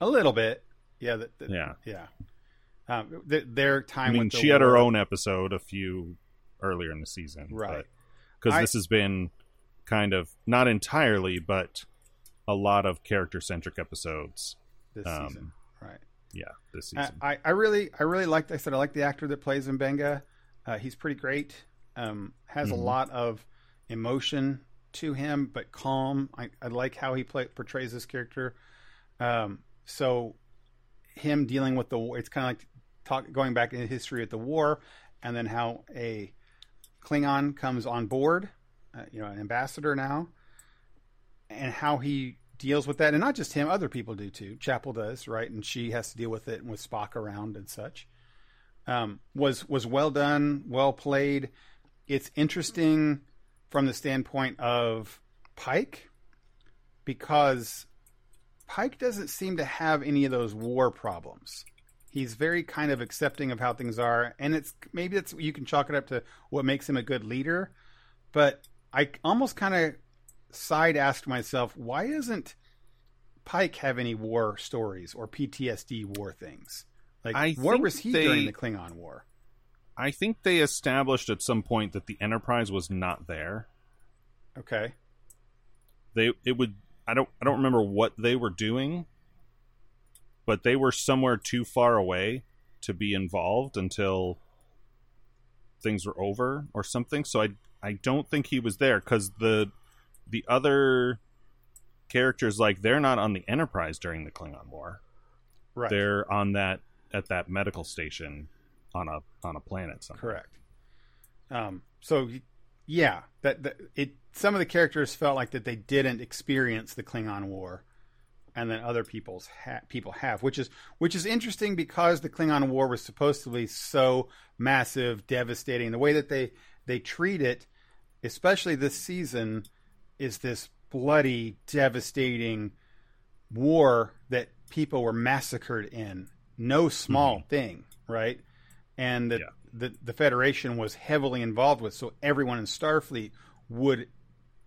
a little bit. Yeah. The, the, Yeah. Yeah. Um, th- their time. I mean, the she had her own episode a few earlier in the season, Right. Because this has been kind of not entirely, but a lot of character centric episodes. this um, season. Yeah, this season. I, I really, I really liked. I said I like the actor that plays M'Benga. Uh, he's pretty great. Um, has a Mhm. lot of emotion to him, but calm. I, I like how he play, portrays this character. Um, so him dealing with the war, it's kind of like talk, going back in history at the war, and then how a Klingon comes on board, uh, you know, an ambassador now, and how he deals with that, and not just him, other people do too. Chapel does, right? And she has to deal with it, and with Spock around and such. Um, was was well done, well played. It's interesting from the standpoint of Pike because Pike doesn't seem to have any of those war problems. He's very kind of accepting of how things are, and it's maybe it's you can chalk it up to what makes him a good leader. But I almost kind of side asked myself, why isn't Pike have any war stories or PTSD war things? Like, I where was he they- during the Klingon War? I think they established at some point that the Enterprise was not there. Okay, They it would I don't I don't remember what they were doing, but they were somewhere too far away to be involved until things were over or something. So I I don't think he was there because the the other characters like they're not on the Enterprise during the Klingon War. right, They're on that at that medical station on a on a planet somewhere. correct. Um, so yeah, that, that it. Some of the characters felt like that they didn't experience the Klingon War, and then other people's ha- people have, which is which is interesting because the Klingon War was supposed to be so massive, devastating. The way that they they treat it, especially this season, is this bloody, devastating war that people were massacred in. No small mm-hmm. thing, right? And that yeah. the the Federation was heavily involved with. So everyone in Starfleet would.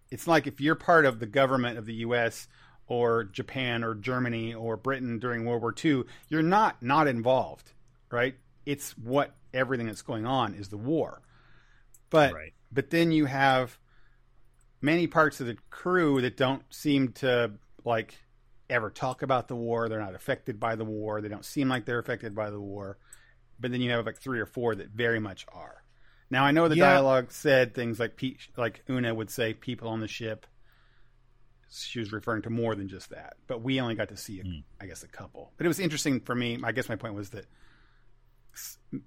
It's like if you're part of the government of the U.S. or Japan or Germany or Britain during World War II, you're not not involved, right? It's what everything that's going on is the war. But right. but then you have many parts of the crew that don't seem to like ever talk about the war. They're not affected by the war. They don't seem like they're affected by the war. But then you have like three or four that very much are. Now I know the yeah. dialogue said things like like Una would say people on the ship. She was referring to more than just that, but we only got to see, a, mm. I guess, a couple. But it was interesting for me. I guess my point was that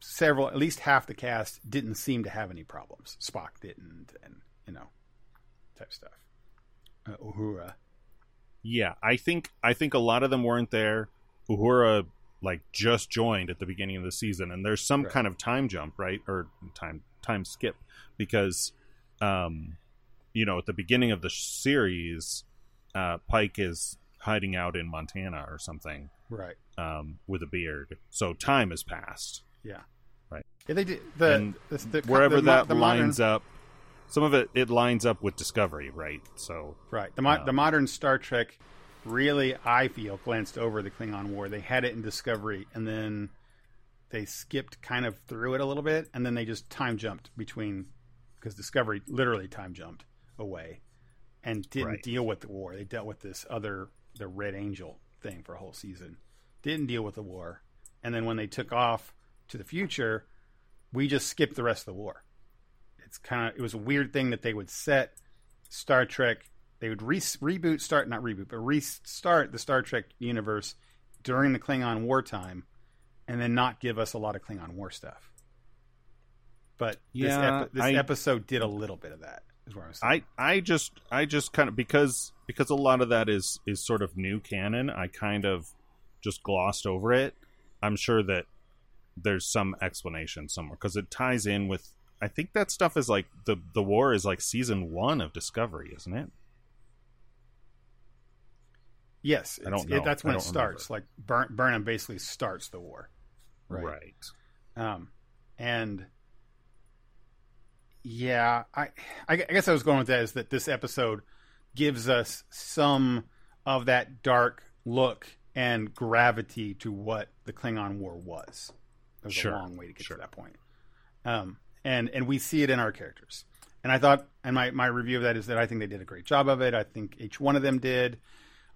several, at least half the cast didn't seem to have any problems. Spock didn't, and you know, type stuff. Uh, Uhura. Yeah, I think I think a lot of them weren't there. Uhura like just joined at the beginning of the season, and there's some right. kind of time jump, right, or time time skip, because, um, you know, at the beginning of the series, uh, Pike is hiding out in Montana or something, right, um, with a beard. So time has passed. Yeah, right. Yeah, they did the, the, the wherever the, that lines modern... up some of it it lines up with Discovery, right? So right, the mo- uh, the modern Star Trek really, I feel, glanced over the Klingon War. They had it in Discovery, and then they skipped kind of through it a little bit, and then they just time jumped between because Discovery literally time jumped away and didn't right. deal with the war. They dealt with this other the Red Angel thing for a whole season. Didn't deal with the war, and then when they took off to the future, we just skipped the rest of the war it's kind of it was a weird thing that they would set Star Trek. They would re- reboot, start not reboot, but restart the Star Trek universe during the Klingon wartime, and then not give us a lot of Klingon war stuff. But yeah, this, epi- this I, episode did a little bit of that. Is where I was. Saying. I I just I just kind of because because a lot of that is is sort of new canon. I kind of just glossed over it. I'm sure that there's some explanation somewhere because it ties in with I think that stuff is like the the war is like season one of Discovery, isn't it? Yes, I don't know. It, that's when it starts. Remember. Like Burn, Burnham basically starts the war, right? right. Um, and yeah, I I guess I was going with that is that this episode gives us some of that dark look and gravity to what the Klingon War was. It was sure. a long way to get sure. to that point. Um, and and we see it in our characters. And I thought, and my my review of that is that I think they did a great job of it. I think each one of them did.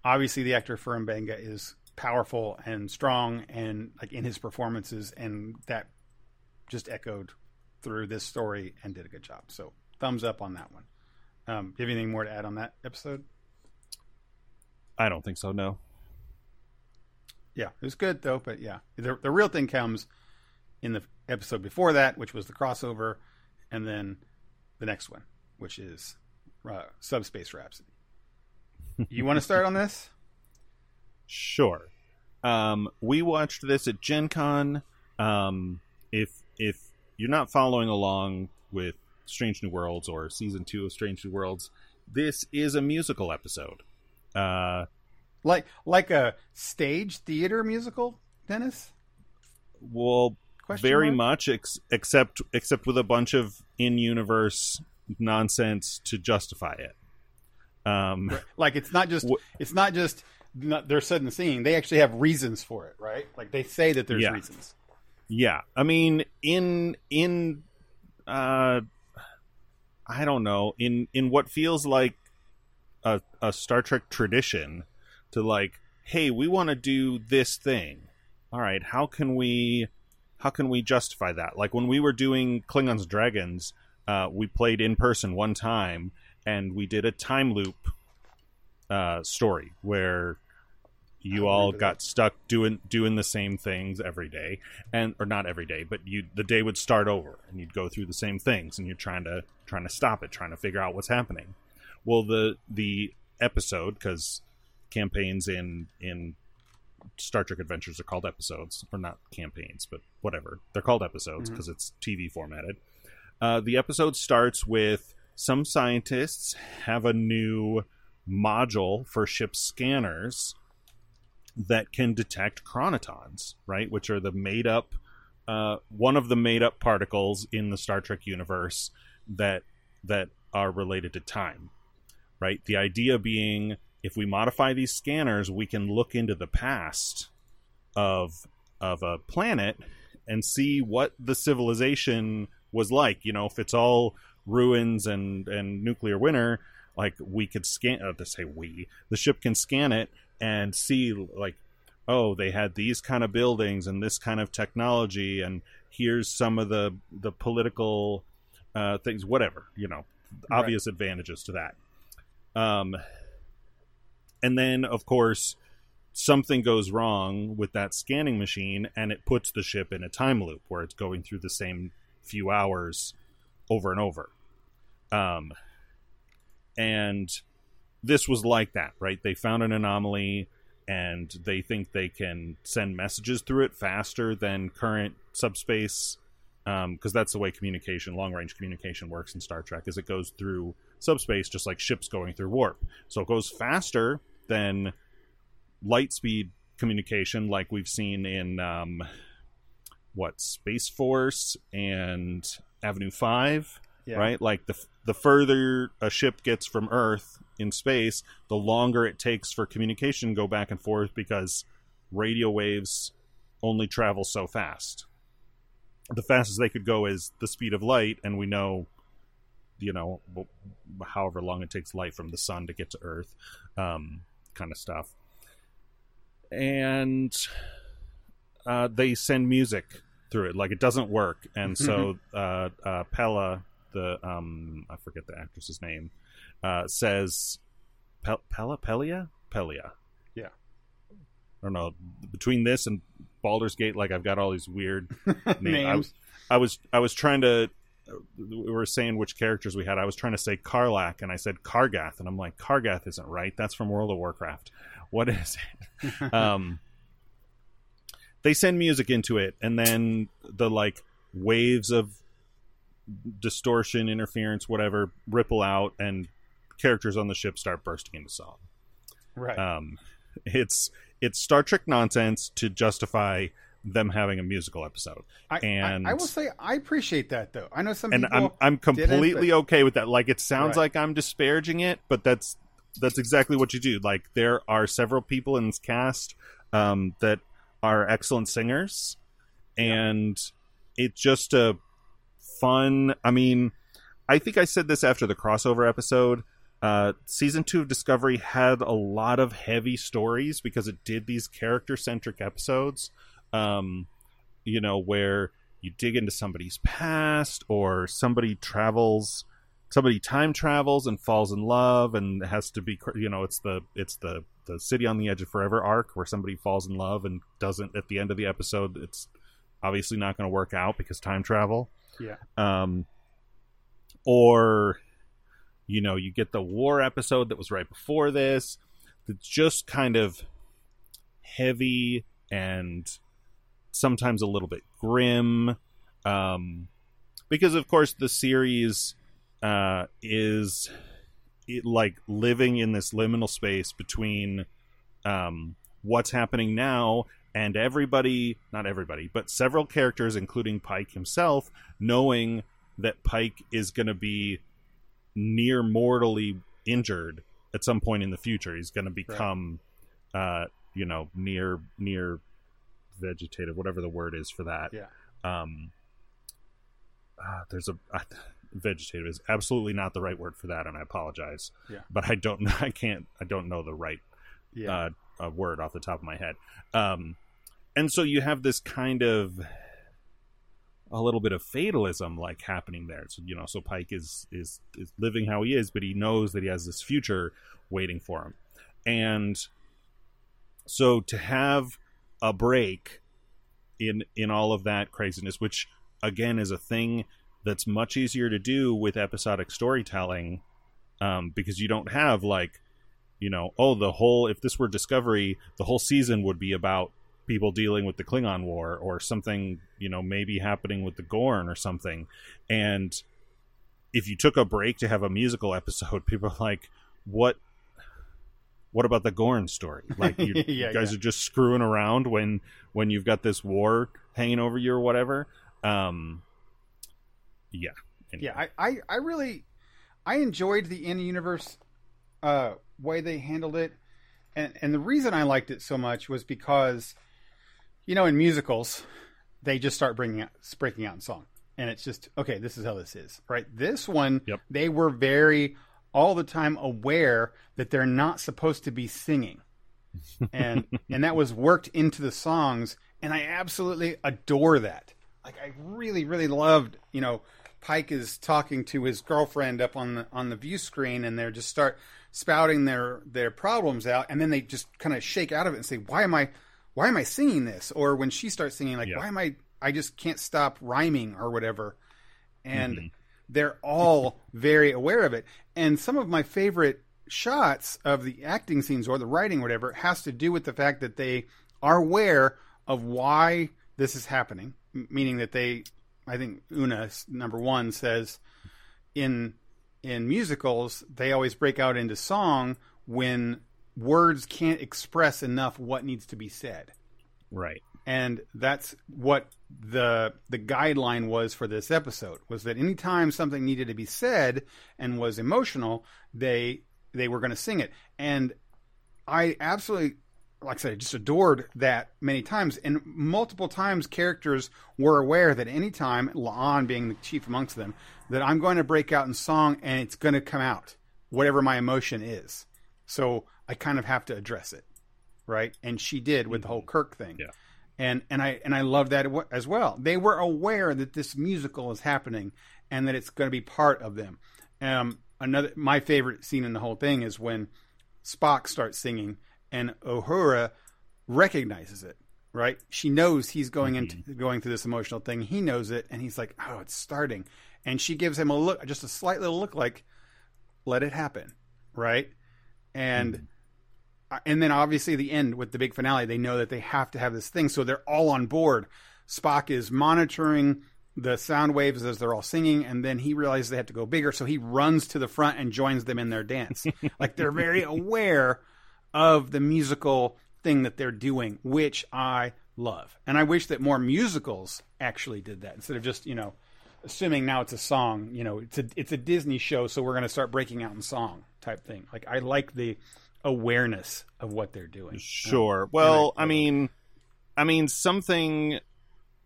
Obviously, the actor for M'Benga is powerful and strong, and like in his performances, and that just echoed through this story and did a good job. So thumbs up on that one. Um, do you have anything more to add on that episode? I don't think so. No. Yeah, it was good though. But yeah, the the real thing comes in the episode before that, which was the crossover, and then the next one, which is uh, Subspace Rhapsody. you want to start on this? Sure. Um, we watched this at Gen Con. Um, if if you're not following along with Strange New Worlds or season two of Strange New Worlds, this is a musical episode. Uh, like like a stage theater musical, Dennis. Well, Question very mark? much, ex- except except with a bunch of in-universe nonsense to justify it. Um, like it's not just wh- it's not just not, they're setting the. They actually have reasons for it, right? Like they say that there's yeah. reasons. Yeah, I mean, in in uh, I don't know in in what feels like a a Star Trek tradition to like, hey, we want to do this thing. All right, how can we how can we justify that? Like when we were doing Klingons Dragons, uh, we played in person one time, and we did a time loop uh, story where you all got that. stuck doing doing the same things every day and or not every day but you the day would start over and you'd go through the same things and you're trying to trying to stop it trying to figure out what's happening well the the episode because campaigns in in Star Trek Adventures are called episodes, or not campaigns, but whatever. They're called episodes because mm-hmm. it's TV formatted. Uh, the episode starts with some scientists have a new module for ship scanners that can detect chronotons, right? Which are the made up, uh, one of the made up particles in the Star Trek universe that that are related to time, right? The idea being, if we modify these scanners, we can look into the past of of a planet and see what the civilization was like. You know, if it's all ruins and and nuclear winter, like we could scan. Uh, to say we, the ship can scan it and see like, oh, they had these kind of buildings and this kind of technology, and here's some of the the political uh, things, whatever. You know, obvious right. advantages to that. Um, and then of course something goes wrong with that scanning machine and it puts the ship in a time loop where it's going through the same few hours over and over. Um, and this was like that, right? They found an anomaly and they think they can send messages through it faster than current subspace because um, that's the way communication long range communication works in star trek is it goes through subspace just like ships going through warp so it goes faster than light speed communication like we've seen in um, what Space Force and Avenue Five, yeah. right? Like the the further a ship gets from Earth in space, the longer it takes for communication to go back and forth because radio waves only travel so fast. The fastest they could go is the speed of light, and we know, you know, however long it takes light from the sun to get to Earth, um, kind of stuff and uh, they send music through it. Like it doesn't work, and so uh, uh, Pella, the um, I forget the actress's name, uh, says Pe- Pella Pelia Pelia. Yeah, I don't know. Between this and Baldur's Gate, like I've got all these weird names. names. I was, I was I was trying to. We were saying which characters we had. I was trying to say Karlach, and I said Kargath, and I'm like, Kargath isn't right. That's from World of Warcraft what is it? um, they send music into it, and then the like waves of distortion, interference, whatever, ripple out, and characters on the ship start bursting into song. Right. Um, it's it's Star Trek nonsense to justify them having a musical episode. I, and I, I, will say I appreciate that though. I know some and I'm I'm completely okay with that. Like it sounds right. like I'm disparaging it, but that's that's exactly what you do. Like there are several people in this cast um, that are excellent singers, and yeah. it's just a fun. I mean, I think I said this after the crossover episode. Uh, season two of Discovery had a lot of heavy stories because it did these character centric episodes. Um, you know, where you dig into somebody's past or somebody travels somebody time travels and falls in love and has to be you know it's the it's the the city on the edge of forever arc where somebody falls in love and doesn't at the end of the episode it's obviously not going to work out because time travel. Yeah. Um or you know you get the war episode that was right before this that's just kind of heavy and sometimes a little bit grim um because of course the series uh, is it, like living in this liminal space between um, what's happening now and everybody, not everybody, but several characters, including Pike himself, knowing that Pike is going to be near mortally injured at some point in the future. He's going to become, right. uh, you know, near near vegetative, whatever the word is for that. Yeah. Um, uh, there's a vegetative is absolutely not the right word for that, and I apologize. Yeah. But I don't know. I can't. I don't know the right yeah. uh, word off the top of my head. Um, and so you have this kind of a little bit of fatalism like happening there. So you know, so Pike is is is living how he is, but he knows that he has this future waiting for him, and so to have a break in in all of that craziness, which again is a thing that's much easier to do with episodic storytelling um, because you don't have like you know oh the whole if this were discovery the whole season would be about people dealing with the klingon war or something you know maybe happening with the gorn or something and if you took a break to have a musical episode, people are like, "What? What about the Gorn story? Like you, Yeah, you guys yeah. are just screwing around when when you've got this war hanging over you or whatever." Um, yeah, Yeah, I, I, I really I enjoyed the in universe uh, way they handled it, and and the reason I liked it so much was because, you know, in musicals, they just start bringing out breaking out in song, and it's just okay. This is how this is, right? This one, Yep. they were very all the time aware that they're not supposed to be singing, and and that was worked into the songs, and I absolutely adore that. Like I really, really loved, you know, Pike is talking to his girlfriend up on the on the view screen, and they're just start spouting their their problems out, and then they just kind of shake out of it and say, "Why am I, why am I singing this?" Or when she starts singing, like, Yeah. "Why am I? I just can't stop rhyming or whatever," and Mhm. They're all very aware of it. And some of my favorite shots of the acting scenes or the writing, or whatever, has to do with the fact that they are aware of why this is happening. Meaning that they, I think Una number one says, in in musicals they always break out into song when words can't express enough what needs to be said right. and that's what the the guideline was for this episode was that anytime something needed to be said and was emotional they they were going to sing it. And i absolutely like i said just adored that many times. And multiple times characters were aware that anytime La'an being the chief amongst them that i'm going to break out in song and it's going to come out whatever my emotion is. So i kind of have to address it right? And she did with the whole kirk thing. Yeah. And and I and I love that as well. They were aware that this musical is happening and that it's going to be part of them. Um, another my favorite scene in the whole thing is when Spock starts singing and Uhura recognizes it. Right, she knows he's going into going through this emotional thing. He knows it, and he's like, "Oh, it's starting." And she gives him a look, just a slight little look, like, "Let it happen." Right, and and then obviously the end with the big finale they know that they have to have this thing so they're all on board. Spock is monitoring the sound waves as they're all singing and then he realizes they have to go bigger so he runs to the front and joins them in their dance. Like they're very aware of the musical thing that they're doing which i love. And i wish that more musicals actually did that instead of just you know assuming now it's a song you know it's a it's a disney show so we're going to start breaking out in song type thing. Like i like the awareness of what they're doing Sure. Um, well, I- I mean, I mean something.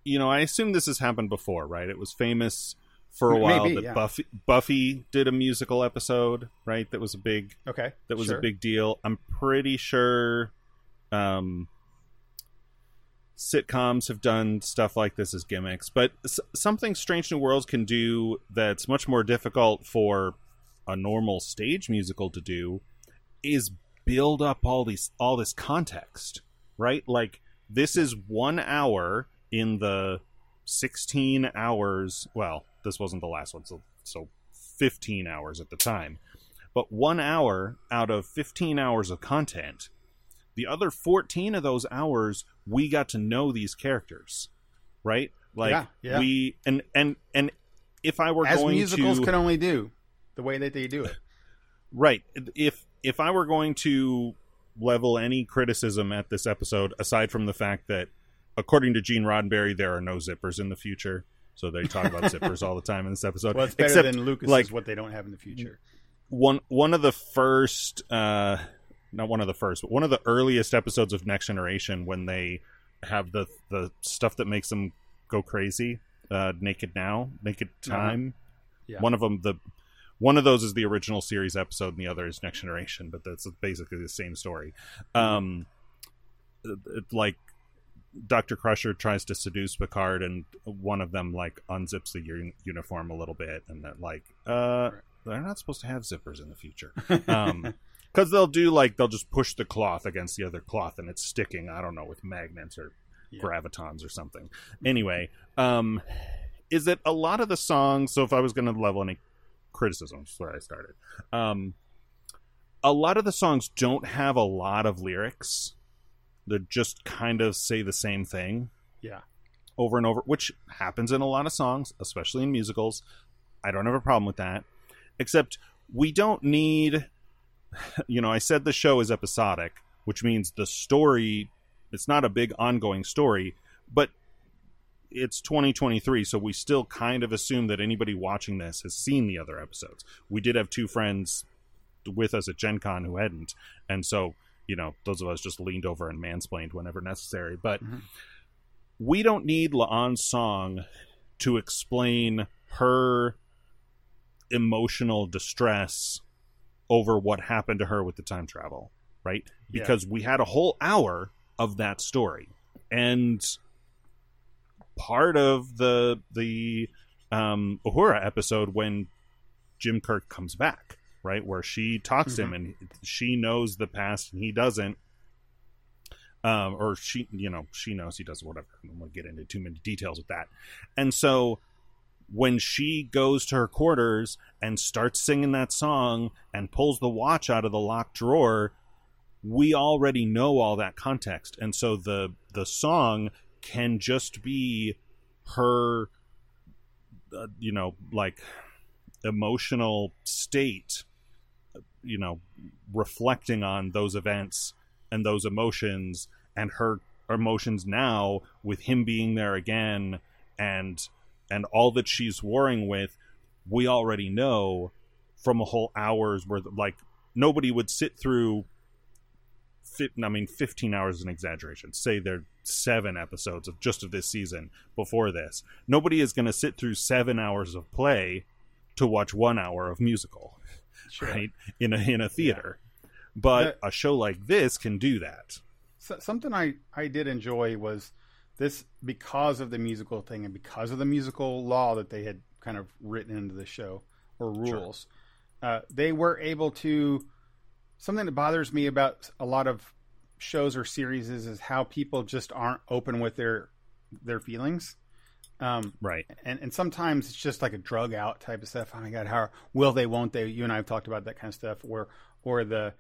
You know, I assume this has happened before, right? It was famous for a Maybe, while that yeah. Buffy Buffy did a musical episode, right? That was a big okay that was sure. a big deal. I'm pretty sure um, sitcoms have done stuff like this as gimmicks, but s- something Strange New Worlds can do that's much more difficult for a normal stage musical to do is build up all these all this context, right? Like this is one hour in the 16 hours. Well, this wasn't the last one, so so 15 hours at the time but one hour out of 15 hours of content the other 14 of those hours we got to know these characters right like Yeah, yeah. we and and and if i were as going musicals to can only do the way that they do it right if if i were going to level any criticism at this episode aside from the fact that according to gene roddenberry there are no zippers in the future so they talk about zippers all the time in this episode well it's better except than lucas like- is what they don't have in the future one one of the first uh not one of the first but one of the earliest episodes of next generation when they have the the stuff that makes them go crazy uh naked now naked Uh-huh. time Yeah. one of them the one of those is the original series episode and the other is next generation but that's basically the same story um it- it- like Dr. Crusher tries to seduce Picard, and one of them like unzips the un- uniform a little bit, and that like, uh, they're not supposed to have zippers in the future, um, because they'll do like they'll just push the cloth against the other cloth, and it's sticking. I don't know with magnets or Yeah. gravitons or something. Anyway, um, is that a lot of the songs? So if I was going to level any criticisms, where I started, um, a lot of the songs don't have a lot of lyrics. They just kind of say the same thing yeah over and over, which happens in a lot of songs, especially in musicals. I don't have a problem with that. Except we don't need you know, I said the show is episodic, which means the story it's not a big ongoing story, but it's 2023, so we still kind of assume that anybody watching this has seen the other episodes. We did have two friends with us at Gen Con who hadn't, and so, you know, those of us just leaned over and mansplained whenever necessary. But mm-hmm. we don't need La'an's song to explain her emotional distress over what happened to her with the time travel, right? Because yeah. we had a whole hour of that story. And part of the the um Uhura episode when Jim Kirk comes back, right? Where she talks mm-hmm. to him mm-hmm. and she knows the past and he doesn't. Um, or she, you know, she knows he does whatever. I don't want to get into too many details with that. And so when she goes to her quarters and starts singing that song and pulls the watch out of the locked drawer, we already know all that context. And so the the song can just be her uh, you know, like emotional state you know, reflecting on those events and those emotions and her emotions now with him being there again and and all that she's warring with, we already know from a whole hours where like nobody would sit through. I mean, fifteen hours is an exaggeration. Say there are seven episodes of just of this season before this. Nobody is going to sit through seven hours of play to watch one hour of musical, sure. right? In a in a theater, yeah. but a show like this can do that. So, something I I did enjoy was this because of the musical thing and because of the musical law that they had kind of written into the show or rules, sure. uh, they were able to. Something that bothers me about a lot of shows or series is, is how people just aren't open with their their feelings. Um, right. And and sometimes it's just like a drug out type of stuff. Oh my god, how will they? Won't they? You and I have talked about that kind of stuff. Or or the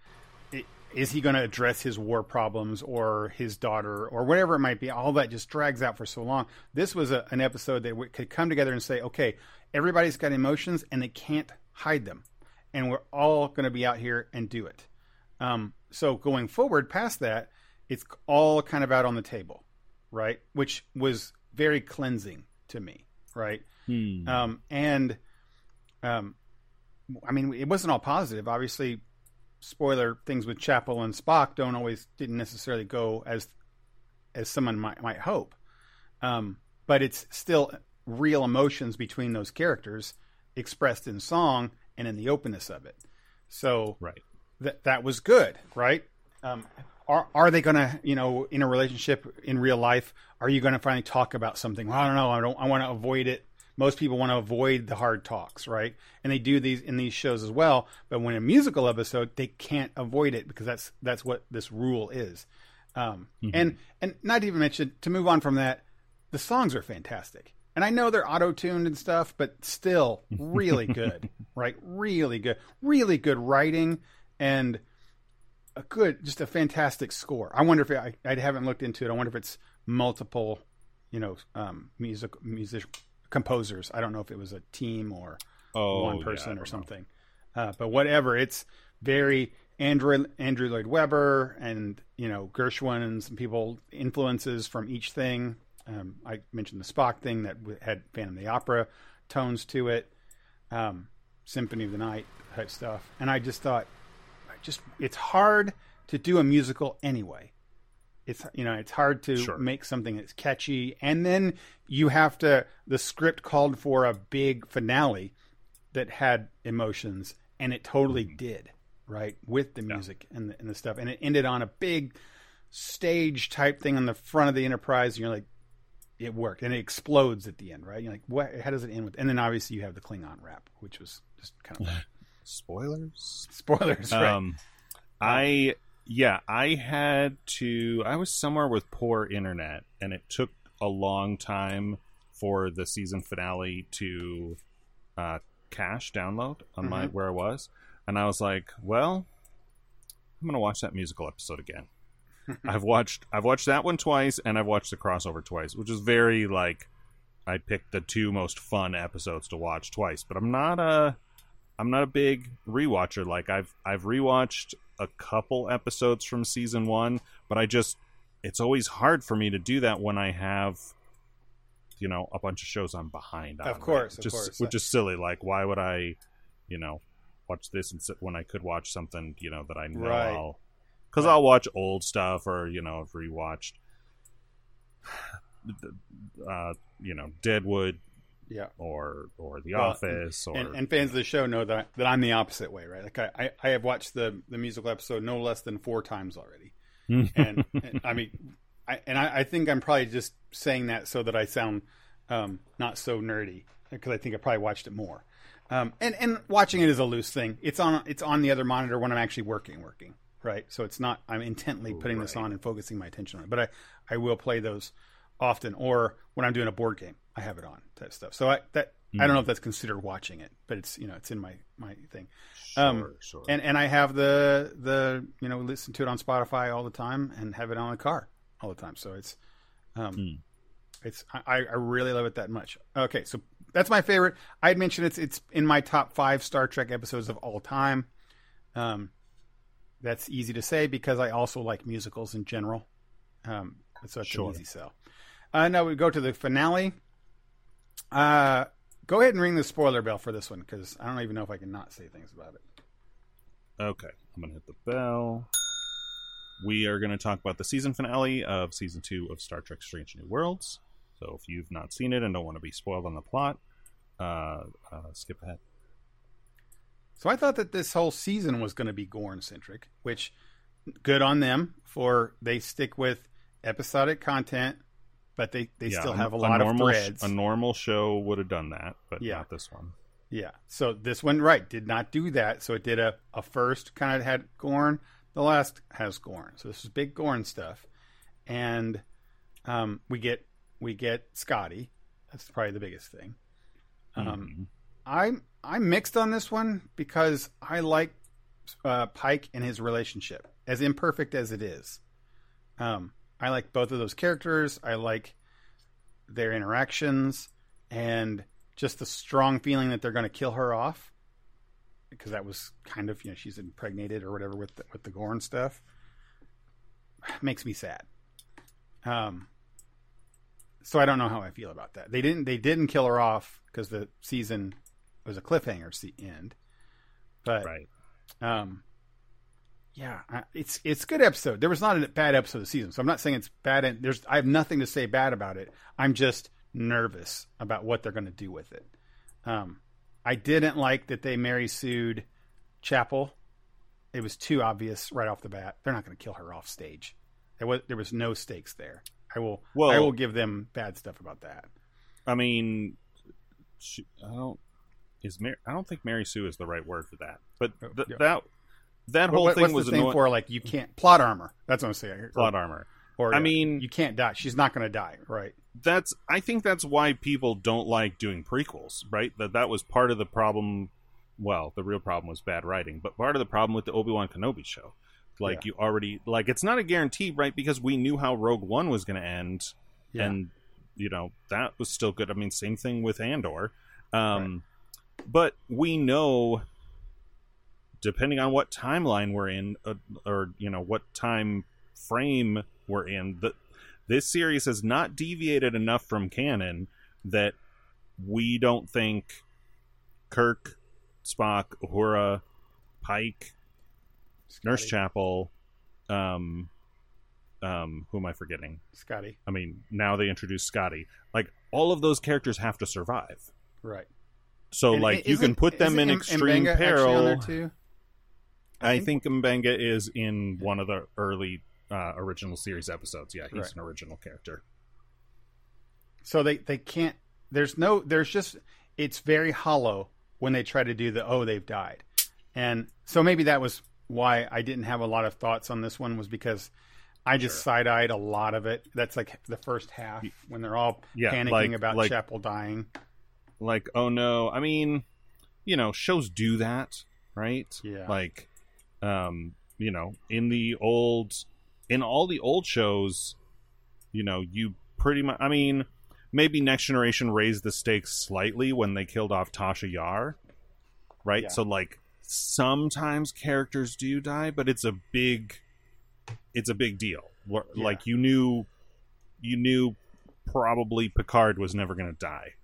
it, is he going to address his war problems or his daughter or whatever it might be? All that just drags out for so long. This was a, an episode that we could come together and say, okay, everybody's got emotions and they can't hide them, and we're all going to be out here and do it. Um, so going forward past that, it's all kind of out on the table, right? Which was very cleansing to me, right? Hmm. Um, and um, I mean, it wasn't all positive. Obviously, spoiler things with Chapel and Spock don't always didn't necessarily go as as someone might might hope. Um, but it's still real emotions between those characters expressed in song and in the openness of it. So right. That that was good, right? Um, are are they going to, you know, in a relationship in real life, are you going to finally talk about something? Well, I don't know. I don't. I want to avoid it most people want to avoid the hard talks, right? And they do these in these shows as well. But when a musical episode, they can't avoid it because that's that's what this rule is. Um, mm-hmm. And and not to even mention to move on from that, the songs are fantastic. And I know they're auto tuned and stuff, but still really good, right? Really good, really good writing and a good, just a fantastic score. I wonder if it, I, I haven't looked into it. I wonder if it's multiple, you know, um, music music composers. I don't know if it was a team or oh, one person yeah, or something. Uh, but whatever, it's very Andrew Andrew Lloyd Webber and you know Gershwin and some people influences from each thing. Um, I mentioned the Spock thing that had Phantom of the Opera tones to it, um, Symphony of the Night type stuff, and I just thought, just it's hard to do a musical anyway it's you know it's hard to sure. make something that's catchy and then you have to the script called for a big finale that had emotions and it totally mm-hmm. did right with the music yeah. and, the, and the stuff and it ended on a big stage type thing on the front of the enterprise and you're like it worked and it explodes at the end right you're like what how does it end with and then obviously you have the klingon rap which was just kind of spoilers spoilers right um, i yeah, I had to. I was somewhere with poor internet, and it took a long time for the season finale to uh, cache download on mm-hmm. my where I was, and I was like, well, I'm gonna watch that musical episode again. I've watched I've watched that one twice, and I've watched the crossover twice, which is very like I picked the two most fun episodes to watch twice. But I'm not a I'm not a big rewatcher. Like I've I've rewatched a couple episodes from season one, but I just it's always hard for me to do that when I have you know a bunch of shows I'm behind on. Of course, right? of just, course. which is silly. Like why would I, you know, watch this and sit when I could watch something you know that I know Right. I'll because Right. I'll watch old stuff or you know I've rewatched. Uh, you know, Deadwood Yeah. or or The Well, Office or And, and fans of the show know that that I'm the opposite way, right? Like I, I, I have watched the the musical episode no less than four times already, and, and I mean, I, and I, I think I'm probably just saying that so that I sound um, not so nerdy because I think I probably watched it more. Um, and and watching it is a loose thing. It's on it's on the other monitor when I'm actually working, working, right? So it's not I'm intently putting this on and focusing my attention on it. But I I will play those often, or when I'm doing a board game, I have it on type stuff. So I that I don't know if that's considered watching it, but it's you know it's in my my thing. Um, Sure, sure. And and I have the the you know listen to it on Spotify all the time and have it on the car all the time. So it's um Hmm. it's I, I really love it that much. Okay, so that's my favorite. I'd mention it's it's in my top five Star Trek episodes of all time. Um, that's easy to say because I also like musicals in general. Um, so it's Sure. an easy sell. Uh, now we go to the finale. Uh, go ahead and ring the spoiler bell for this one because I don't even know if I can not say things about it. Okay, I'm gonna hit the bell. We are gonna talk about the season finale of season two of Star Trek: Strange New Worlds. So if you've not seen it and don't want to be spoiled on the plot, uh, uh, skip ahead. So I thought that this whole season was going to be Gorn centric, which good on them for they stick with episodic content, but they they still have a lot normal of threads. a normal show would have done that, but Yeah. not this one. yeah. So this one right did not do that. So it did a a first kind of had Gorn, the last has Gorn. So this is big Gorn stuff, and um, we get we get Scotty. That's probably the biggest thing. Um, Mhm. I'm I'm mixed on this one because I like uh, Pike and his relationship, as imperfect as it is. Um, I like both of those characters. I like their interactions and just the strong feeling that they're going to kill her off because that was kind of you know she's impregnated or whatever with the, with the Gorn stuff. Makes me sad. Um, so I don't know how I feel about that. They didn't they didn't kill her off because the season was a cliffhanger end. But right. um, yeah, it's it's a good episode. There was not a bad episode of the season, so I'm not saying it's bad. And there's I have nothing to say bad about it. I'm just nervous about what they're going to do with it. Um, I didn't like that they Mary sued Chapel. It was too obvious right off the bat. They're not going to kill her off stage. There was there was no stakes there. I will Well- I will give them bad stuff about that. I mean, she, I don't is Mary, I don't think Mary Sue is the right word for that, but Oh, yeah. that that whole what- thing was the thing annoying. for like you can't plot armor. That's what I'm saying. plot armor. Or I yeah, mean- you can't die. She's not going to die, right? that's I think that's why people don't like doing prequels, right? That that was part of the problem. Well, the real problem was bad writing, but part of the problem with the Obi Wan Kenobi show, like Yeah. you already like it's not a guarantee, right? Because we knew how Rogue One was going to end, Yeah. and you know that was still good. I mean, same thing with Andor, um, but we know. Depending on what timeline we're in, uh, or you know what time frame we're in, that this series has not deviated enough from canon that we don't think Kirk, Spock, Uhura, Pike, Nurse Chapel, um, um, who am I forgetting? Scotty. I mean, now they introduce Scotty. Like all of those characters have to survive. Right. So, And like, you can put them in extreme M'Benga actually on peril. I think M'Benga is in one of the early uh, original series episodes. Yeah, he's Right. an original character. So they they can't. There's no. There's just. It's very hollow when they try to do the oh they've died, and so maybe that was why I didn't have a lot of thoughts on this one was because I just Sure. side eyed a lot of it. That's like the first half when they're all Yeah, panicking like- about like- Chapel dying. like oh no i mean you know shows do that right Yeah. like um you know in the old in all the old shows you know you pretty much i mean maybe Next Generation raised the stakes slightly when they killed off Tasha Yar, right? Yeah. So like sometimes characters do die, but it's a big, it's a big deal. Where- Yeah. Like you knew, you knew probably Picard was never going to die,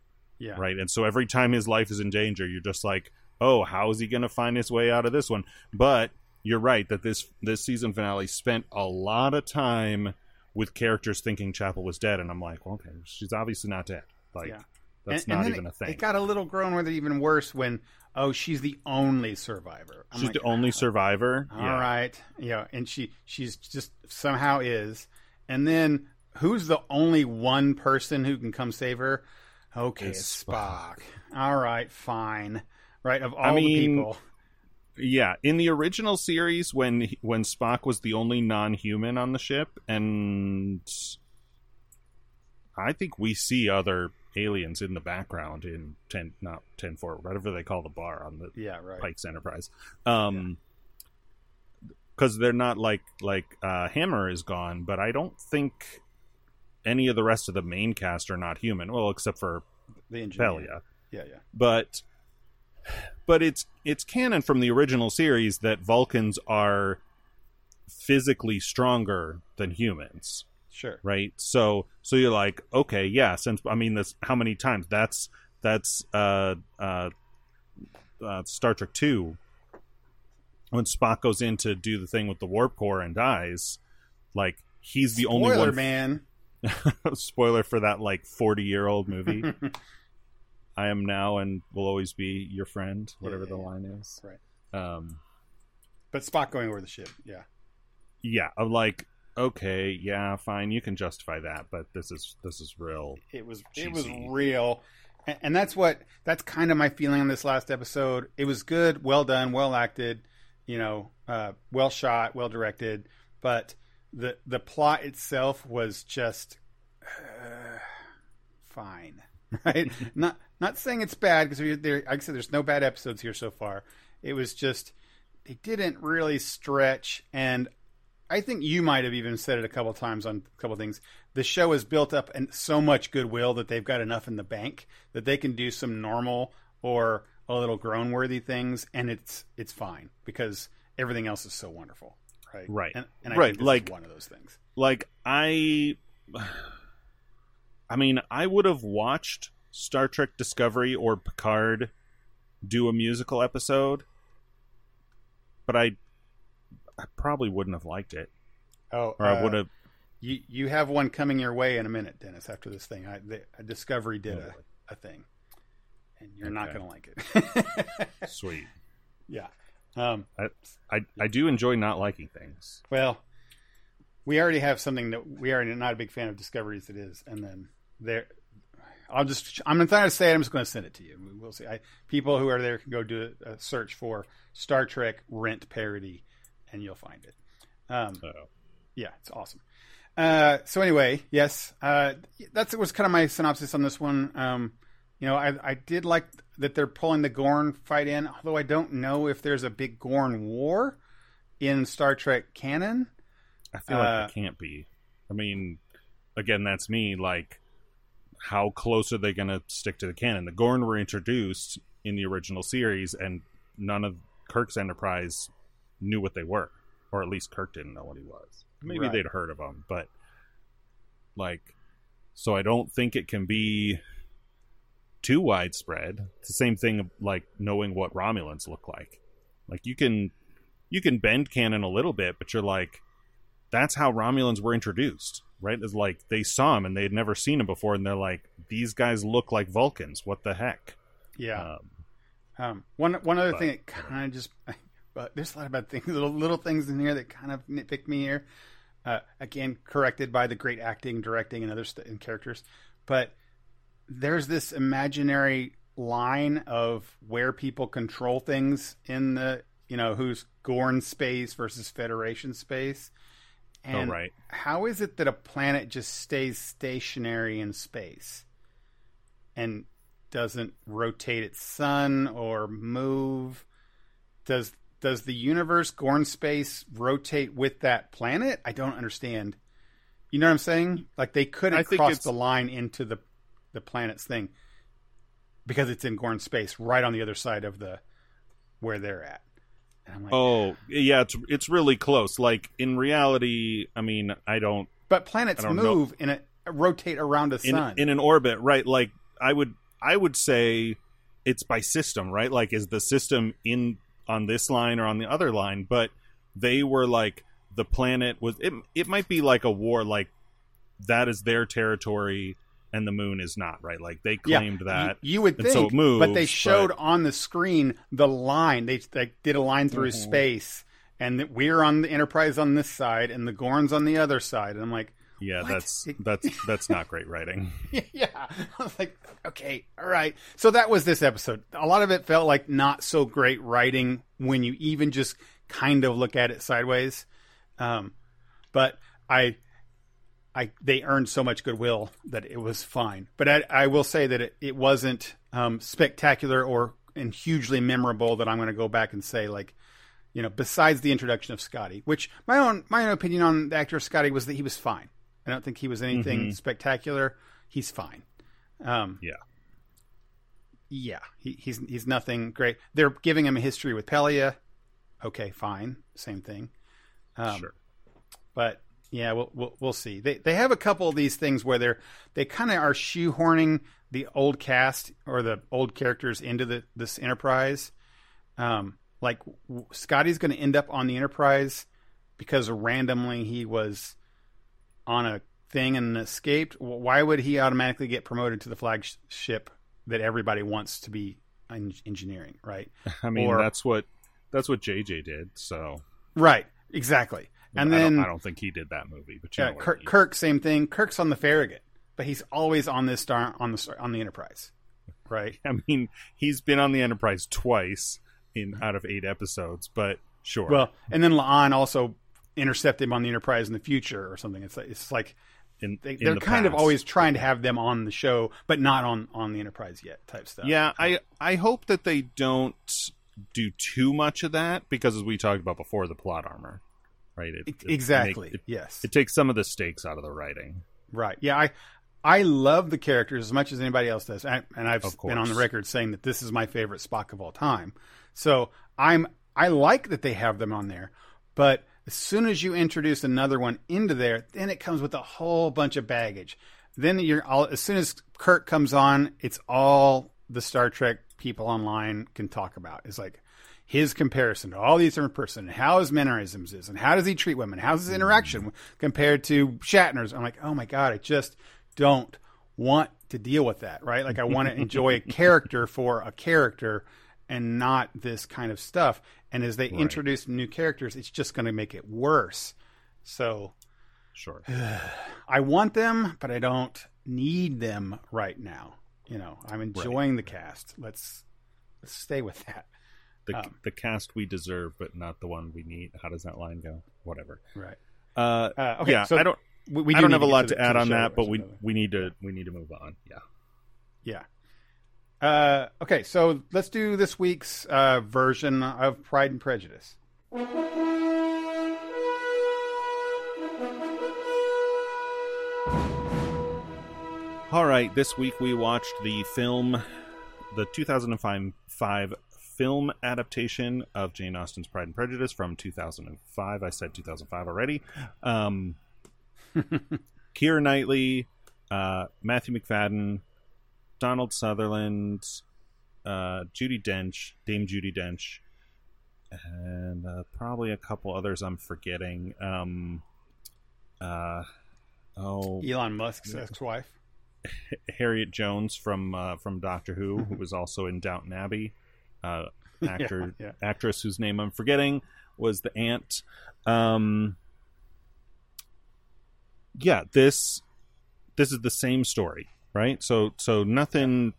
Yeah. right? And so every time his life is in danger, you're just like, oh, how is he going to find his way out of this one? But you're right that this this season finale spent a lot of time with characters thinking Chapel was dead, and I'm like, well, okay, she's obviously not dead. Like Yeah. that's And- and not then even it, a thing. It got a little grown with it even worse when oh she's the only survivor. I'm she's like, the only ah, survivor. All yeah. right, yeah, and she she's just somehow is, and then who's the only one person who can come save her? Okay, It's it's Spock. All right, fine. Right of all I mean, the people, Yeah, in the original series, when when Spock was the only non-human on the ship, and I think we see other aliens in the background in ten, not ten four, whatever they call the bar on the yeah, right. Pike's Enterprise, um, because they're not like like uh, Hemmer is gone, but I don't think any of the rest of the main cast are not human. Well, except for The engineer. Pelia Yeah, yeah, but but it's it's canon from the original series that Vulcans are physically stronger than humans, sure. right? So so you're like, okay, yeah, since I mean this how many times? That's that's uh uh, uh Star Trek 2 when Spock goes in to do the thing with the warp core and dies, like he's the only Spoiler, one man. spoiler for that like 40 year old movie i am now and will always be your friend whatever Yeah, the yeah, line is. Right. um But Spock going over the ship. Yeah, yeah i'm like okay yeah fine you can justify that but this is this is real it was it was real. And, and that's what that's kind of my feeling on this last episode. It was good well done well acted you know uh, well shot well directed but the the plot itself was just uh, fine right? Not not saying it's bad because there like i said there's no bad episodes here so far it was just they didn't really stretch and I think you might have even said it a couple times on a couple things. The show has built up and so much goodwill that they've got enough in the bank that they can do some normal or a little groan worthy things, and it's it's fine because everything else is so wonderful, right? Right. and, and I Right, think this like- is one of those things. like i i mean i would have watched star trek discovery or picard do a musical episode but i i probably wouldn't have liked it Oh, or i uh, would have You you have one coming your way in a minute, Dennis. After this thing, I, the, Discovery did Oh, a, a thing, and you're not going to like it. sweet yeah. Um, I, I do enjoy not liking things. Well, we already have something that we are not a big fan of Discovery as it is, and then there. I'll just. I'm not going to say it. I'm just going to send it to you. We'll see. I, people who are there can go do a, a search for Star Trek rent parody, and you'll find it. Um, So yeah, it's awesome. Uh, so anyway, yes, uh, that's was kind of my synopsis on this one. Um, you know, I, I did like that they're pulling the Gorn fight in, although I don't know if there's a big Gorn war in Star Trek canon. I feel Uh, like it can't be. I mean, again, that's me. Like, how close are they going to stick to the canon? The Gorn were introduced in the original series, and none of Kirk's Enterprise knew what they were, or at least Kirk didn't know what he was. Maybe Right. they'd heard of them, but like, so I don't think it can be too widespread. It's the same thing like knowing what Romulans look like. Like you can you can bend canon a little bit, but you're like, that's how Romulans were introduced, right? It's like they saw him and they had never seen him before, and they're like, these guys look like Vulcans. What the heck? Yeah. Um, Um, one one other But- thing that kind of just, but there's a lot of bad things, little little things in here that kind of nitpick me here. Uh, again, corrected by the great acting, directing, and other st- and characters. But there's this imaginary line of where people control things in the, you know, who's Gorn space versus Federation space. Oh, and oh, right. how is it that a planet just stays stationary in space and doesn't rotate its sun or move? Does does the universe Gorn space rotate with that planet? I don't understand. You know what I'm saying? Like they couldn't cross it's- the line into the the planet's thing because it's in Gorn space, right on the other side of the where they're at. And I'm like, Oh, yeah, it's it's really close. Like in reality, I mean, I don't but planets don't know. move in a rotate around a in sun. in an orbit, right? Like I would I would say it's by system, right? Like is the system in on this line or on the other line? But they were like the planet was it it might be like a war like that is their territory and the moon is not, right? Like they Yeah, claimed that. You, you would think, so but they showed but- on the screen the line. They, they did a line through Mhm. space, and that we're on the Enterprise on this side, and the Gorn's on the other side. And I'm like, yeah, What? that's that's that's not great writing. yeah. I was like, okay, all right. So that was this episode. A lot of it felt like not so great writing when you even just kind of look at it sideways. Um, but I, I they earned so much goodwill that it was fine. But I, I will say that it, it wasn't um, spectacular or and hugely memorable that I'm going to go back and say like. You know, besides the introduction of Scotty, which my own my own opinion on the actor Scotty was that he was fine. I don't think he was anything Mhm. spectacular. He's fine. Um, Yeah. yeah, he, he's he's nothing great. They're giving him a history with Pelia. Okay, fine, same thing. Um, sure. But yeah, we'll, we'll we'll see. They they have a couple of these things where they're they kind of are shoehorning the old cast or the old characters into the this Enterprise. Um, like Scotty's going to end up on the Enterprise because randomly he was on a thing and escaped. Why would he automatically get promoted to the flagship that everybody wants to be en- engineering? Right. I mean, or- that's what that's what JJ did. So Right. Exactly. And I then don't, I don't think he did that movie, but you Yeah, know Kirk. Kirk, same thing. Kirk's on the Farragut, but he's always on this star on the star, on the Enterprise, right? I mean, he's been on the Enterprise twice in out of eight episodes, but sure. Well, and then La'an also intercept him on the Enterprise in the future or something. It's like, it's like in, they, they're the kind of always trying to have them on the show, but not on on the Enterprise yet, type stuff. Yeah, I I hope that they don't do too much of that because, as we talked about before, the plot armor, right? It, E- it exactly. make- yes. it takes some of the stakes out of the writing. Right. Yeah, I I love the characters as much as anybody else does, and, and I've been on the record saying that this is my favorite Spock of all time. So I'm I like that they have them on there, but as soon as you introduce another one into there, then it comes with a whole bunch of baggage. Then you're all as soon as Kirk comes on, it's all the Star Trek people online can talk about. It's like his comparison to all these different person, and how his mannerisms is, and how does he treat women, how's his interaction mm. compared to Shatner's. I'm like, oh my god, I just don't want to deal with that, right? Like I want to enjoy a character for a character and not this kind of stuff. And as they Right. introduce new characters, it's just going to make it worse. So Sure. I want them, but I don't need them right now. You know, I'm enjoying the cast. Let's let's stay with that. The, Um, the cast we deserve, but not the one we need. How does that line go? Whatever. Right. Uh, Uh, okay. yeah, so I don't. we, we I do don't have a lot the- to add the on that, but we we need to we need to move on. Yeah. Yeah. Uh, okay, so let's do this week's uh, version of Pride and Prejudice. All right, this week we watched the film, the 2005 film adaptation of Jane Austen's Pride and Prejudice from 2005. I said 2005 already. Um, Keira Knightley, uh, Matthew Macfadyen, Donald Sutherland, uh, Judi Dench, Dame Judi Dench, and uh, probably a couple others I'm forgetting. Um, uh, oh, Elon Musk's ex-wife. Harriet Jones from uh, from Doctor Who, who was also in Downton Abbey. Uh, actor, Yeah, actress whose name I'm forgetting was the aunt. Um, yeah, this this is the same story, right? So so nothing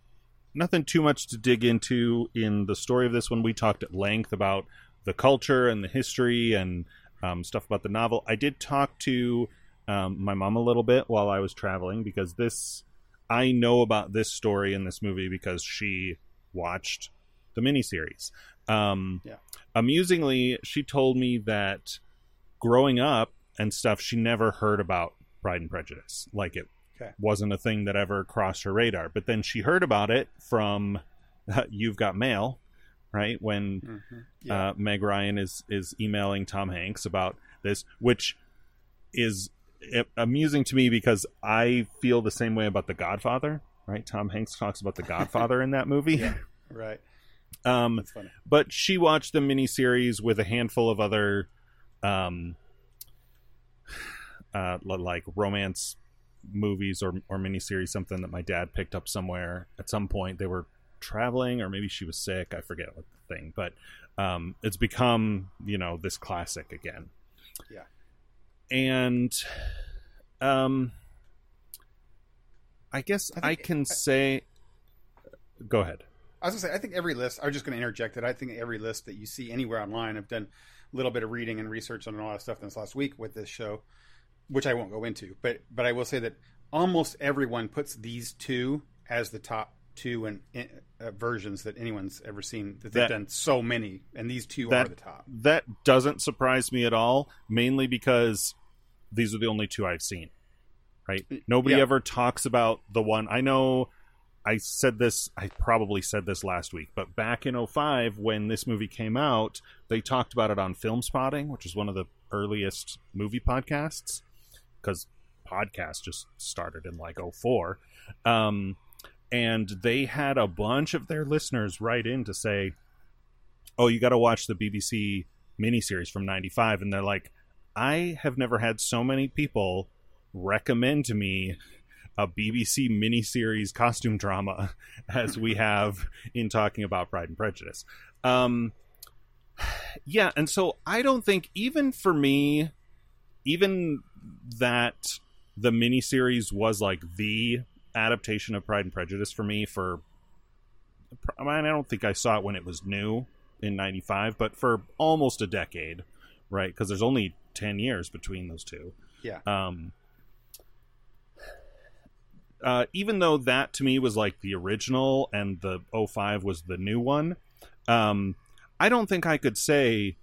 nothing too much to dig into in the story of this one. We talked at length about the culture and the history and um, stuff about the novel. I did talk to um, my mom a little bit while I was traveling because this I know about this story in this movie because she watched the miniseries. Um, Yeah. Amusingly, she told me that growing up and stuff, she never heard about Pride and Prejudice. Like it, Okay. wasn't a thing that ever crossed her radar. But then she heard about it from You've Got Mail, right? When hmm Yeah. uh, Meg Ryan is is emailing Tom Hanks about this, which is amusing to me because I feel the same way about The Godfather. Right? Tom Hanks talks about The Godfather in that movie. Yeah. right. Um, but she watched the miniseries with a handful of other, um, uh, like romance movies or or miniseries. Something that my dad picked up somewhere at some point. They were traveling, or maybe she was sick. I forget what the thing, but um, it's become you know this classic again. Yeah. and um, I guess I I, can say. Go ahead. I was gonna say, I think every list. I was just going to interject that I think every list that you see anywhere online, I've done a little bit of reading and research on a lot of stuff this last week with this show, which I won't go into. But but I will say that almost everyone puts these two as the top two and uh, versions that anyone's ever seen. That they've That- done so many, and these two that- are the top. that doesn't surprise me at all mainly because these are the only two i've seen right nobody Yeah. ever talks about the one i know i said this i probably said this last week but back in 05 when this movie came out they talked about it on Filmspotting which is one of the earliest movie podcasts because podcast just started in like 04 um, and they had a bunch of their listeners write in to say oh, you got to watch the BBC miniseries from 95. And they're like, I have never had so many people recommend to me a BBC miniseries costume drama as we have in talking about Pride and Prejudice. Um, yeah, and so I don't think, even for me, even that the miniseries was like the adaptation of Pride and Prejudice for me for I mean, I don't think I saw it when it was new in 95 but for almost a decade right because there's only 10 years between those two Yeah. um uh, even though that to me was like the original and the 05 was the new one um i don't think i could say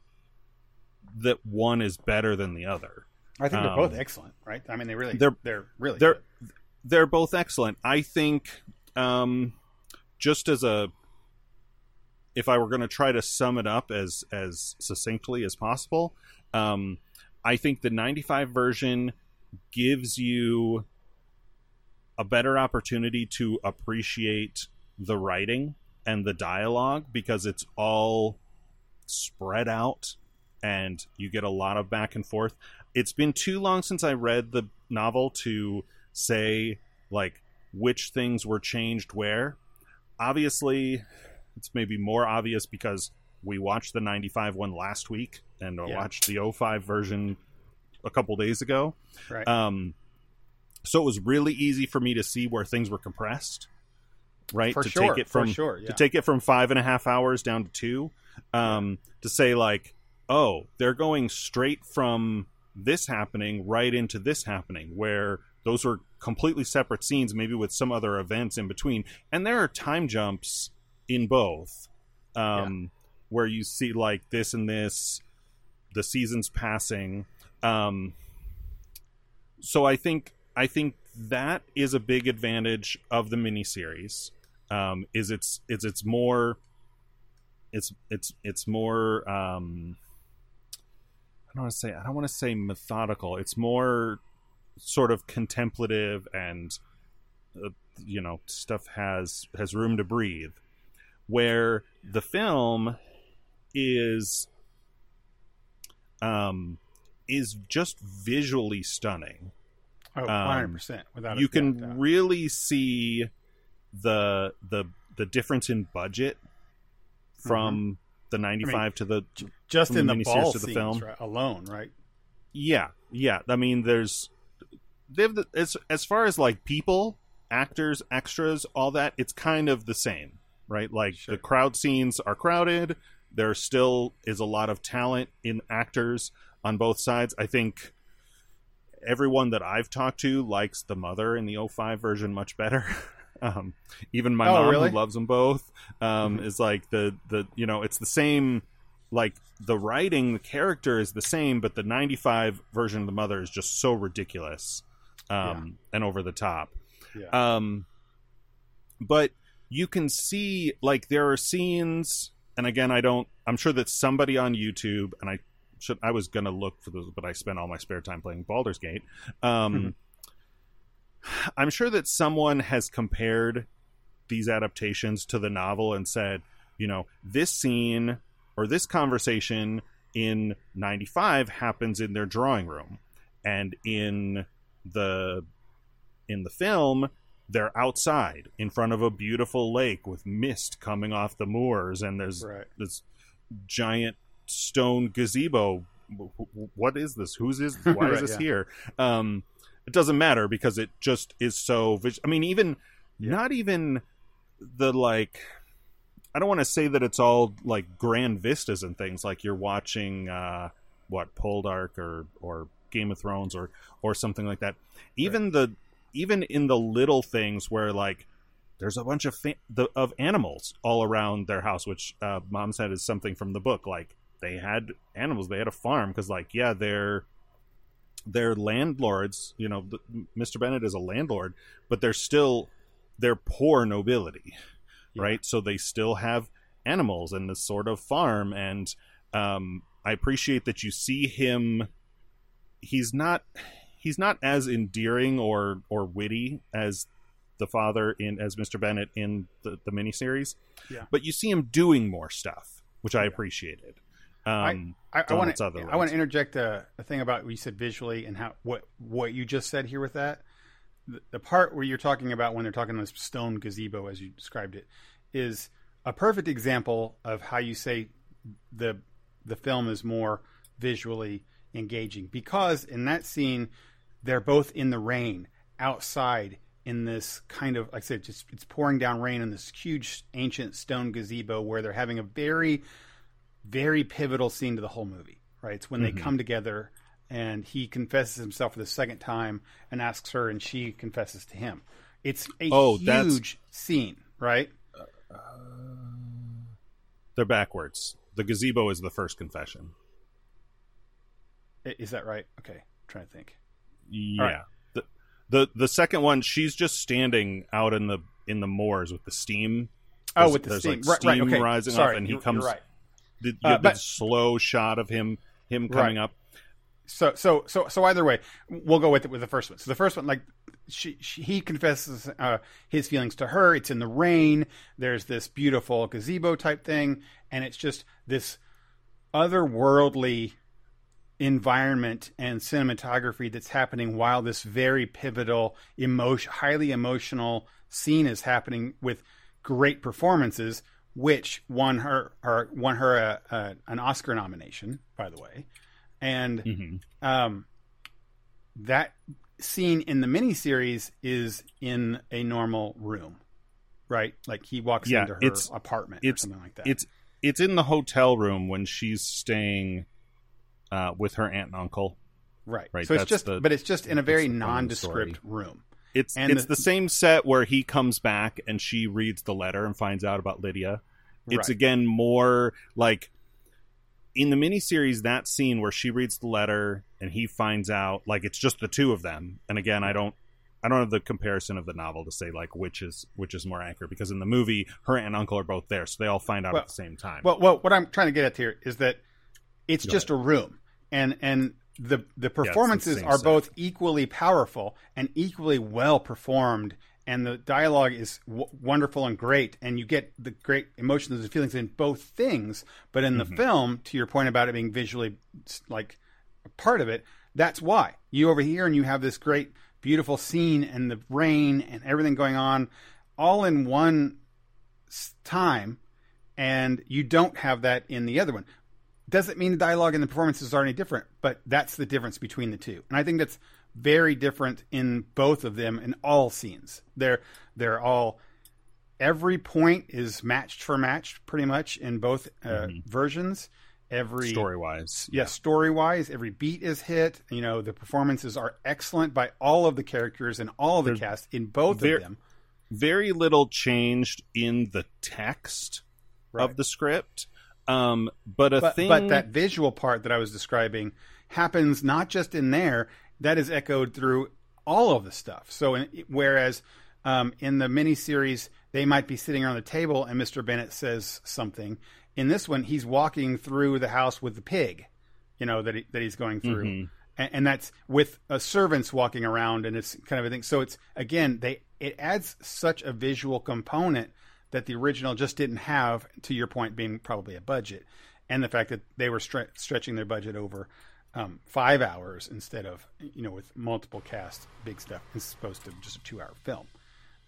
that one is better than the other I think they're Um, both excellent, right? I mean, they really they're- they're really they're good. they're both excellent. I think um, just as a if I were going to try to sum it up as as succinctly as possible, um, I think the 95 version gives you a better opportunity to appreciate the writing and the dialogue because it's all spread out and you get a lot of back and forth. It's been too long since I read the novel to say like which things were changed where. Obviously, it's maybe more obvious because we watched the 95 one last week and Yeah. watched the 05 version a couple days ago. right. Um, so it was really easy for me to see where things were compressed, right? for to sure, take it from sure. Yeah. to take it from five and a half hours down to two, um, to say like, oh, they're going straight from this happening right into this happening, where those were completely separate scenes, maybe with some other events in between, and there are time jumps in both, um, where you see like this and this, the seasons passing. Um, so I think I think that is a big advantage of the miniseries. Um, is it's is it's more it's it's it's more um, I don't want to say I don't want to say methodical. It's more sort of contemplative and uh, you know stuff has has room to breathe. Where the film is um is just visually stunning oh, um, 100% without a you can really see the the the difference in budget from the 95 to the just in the the ball to the film. right, alone, right? yeah yeah i mean there's they have the, as as far as like people actors extras all that it's kind of the same right like Sure. the crowd scenes are crowded there still is a lot of talent in actors on both sides i think everyone that i've talked to likes the mother in the 05 version much better um, even my Oh, mom really? who loves them both um, Mhm. is like the the you know it's the same like the writing the character is the same but the 95 version of the mother is just so ridiculous um, and over the top. Yeah. Um, but you can see like there are scenes, and again, I don't. I'm sure that somebody on YouTube, and I should. I was gonna look for those, but I spent all my spare time playing Baldur's Gate. Um, Mhm. I'm sure that someone has compared these adaptations to the novel and said, you know, this scene or this conversation in 95 happens in their drawing room and in the in the film they're outside in front of a beautiful lake with mist coming off the moors and there's right. this giant stone gazebo what is this whose is why is this yeah. here um it doesn't matter because it just is so vis- i mean even Yeah. not even the like i don't want to say that it's all like grand vistas and things like you're watching uh what poldark or or game of thrones or or something like that even the even in the little things where like there's a bunch of fa- the, of animals all around their house which uh, mom said is something from the book like they had animals they had a farm because like yeah they're they're landlords you know the, mr bennett is a landlord but they're still they're poor nobility Yeah. right so they still have animals and this sort of farm and um i appreciate that you see him he's not he's not as endearing or or witty as the father in as Mr. Bennett in the, the miniseries. Yeah. But you see him doing more stuff, which I Yeah. appreciated. Um I, I Donald want to. I want to interject a, a thing about what you said visually and how what what you just said here with that. The, the part where you're talking about when they're talking this stone gazebo, as you described it, is a perfect example of how you say the the film is more visually engaging because in that scene they're both in the rain outside in this kind of like I said just it's pouring down rain in this huge ancient stone gazebo where they're having a very very pivotal scene to the whole movie right it's when Mhm. they come together and he confesses himself for the second time and asks her and she confesses to him it's a Oh, huge that's- scene right they're backwards. The gazebo is the first confession. Is that right okay trying to think Yeah. right. The, the the second one, she's just standing out in the in the moors with the steam. oh There's- with the steam like, right, right okay rising Sorry, up, and he comes. right The, Uh, have the but- slow shot of him him coming Right. up. So so so so either way, we'll go with it with the first one. So the first one, like she, she he confesses uh, his feelings to her. It's in the rain. There's this beautiful gazebo type thing, and it's just this otherworldly environment and cinematography that's happening while this very pivotal, emotion, highly emotional scene is happening with great performances, which won her, her won her a, a, an Oscar nomination, by the way, and hmm um, that scene in the miniseries is in a normal room, right? Like he walks Yeah, into her it's- apartment it's- or something like that. It's it's in the hotel room when she's staying uh, with her aunt and uncle. right. right, So it's just, the- but it's just in a very that's the point of the story. nondescript room. It's And it's the- the, same set where he comes back and she reads the letter and finds out about Lydia. It's Right. again more like in the miniseries that scene where she reads the letter and he finds out like it's just the two of them. And again, I don't I don't have the comparison of the novel to say like which is which is more accurate because in the movie her aunt and uncle are both there, so they all find out Well- at the same time. Well, well, what I'm trying to get at here is that it's Go just a room, and and the the the performances same are set. both equally powerful and equally well performed, and the dialogue is w- wonderful and great, and you get the great emotions and feelings in both things. But in the Mhm. film, to your point about it being visually like a part of it, that's why you over here and you have this great, beautiful scene and the rain and everything going on, all in one time and you don't have that in the other one. Doesn't mean the dialogue and the performances are any different, but that's the difference between the two. And I think that's very different in both of them in all scenes. They're they're all every point is matched for matched pretty much in both uh, Mhm. versions. Every Story wise. yes, story wise, every beat is hit. You know, the performances are excellent by all of the characters and all the cast in both ver- of them. Very little changed in the text Right. of the script. Um, but a but, thing but that visual part that I was describing happens not just in there, that is echoed through all of the stuff. So in, whereas um, in the miniseries they might be sitting around the table and Mr. Bennett says something. In this one, he's walking through the house with the pig, you know that he, that he's going through, Mm-hmm. and, and that's with uh, servants walking around, and it's kind of a thing. So it's again they it adds such a visual component that the original just didn't have. To your point, being probably a budget, and the fact that they were stre- stretching their budget over um, five hours instead of you know with multiple cast, big stuff. It's supposed to just a two hour film.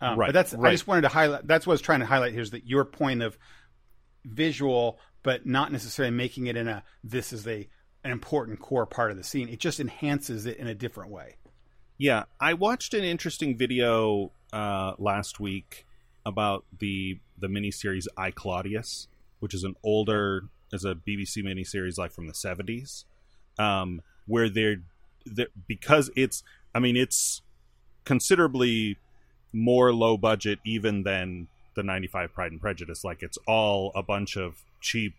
Um, Right, But that's I just wanted to highlight. That's what I was trying to highlight here is that your point of visual, but not necessarily making it in a this is a an important core part of the scene. It just enhances it in a different way. Yeah, I watched an interesting video uh, last week about the the miniseries I Claudius, which is an older is a BBC miniseries like from the seventies, um, where they're, they're because it's I mean it's considerably more low budget even than the 95 Pride and Prejudice. Like it's all a bunch of cheap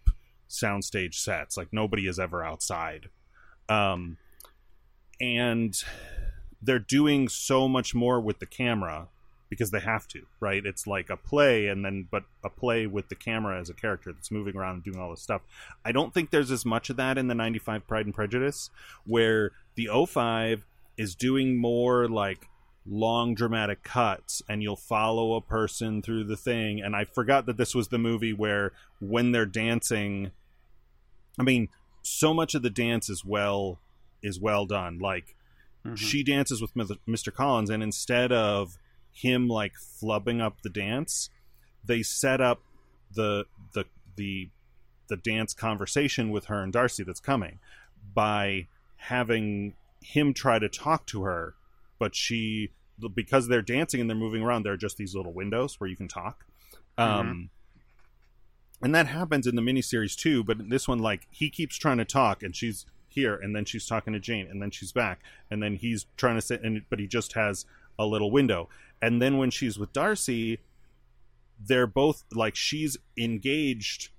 soundstage sets. Like nobody is ever outside. Um, and they're doing so much more with the camera because they have to, right? It's like a play and then but a play with the camera as a character that's moving around and doing all this stuff. I don't think there's as much of that in the 95 Pride and Prejudice where the 05 is doing more like long dramatic cuts and you'll follow a person through the thing and I forgot that this was the movie where when they're dancing I mean so much of the dance is well is well done like Mm-hmm. she dances with Mr. Collins, and instead of him like flubbing up the dance, they set up the the the the dance conversation with her and Darcy that's coming by having him try to talk to her, but she because they're dancing and they're moving around, there are just these little windows where you can talk. Um, and that happens in the miniseries too, but in this one, like he keeps trying to talk, and she's here, and then she's talking to Jane, and then she's back, and then he's trying to sit, and but he just has a little window, and then when she's with Darcy, they're both like she's engaged,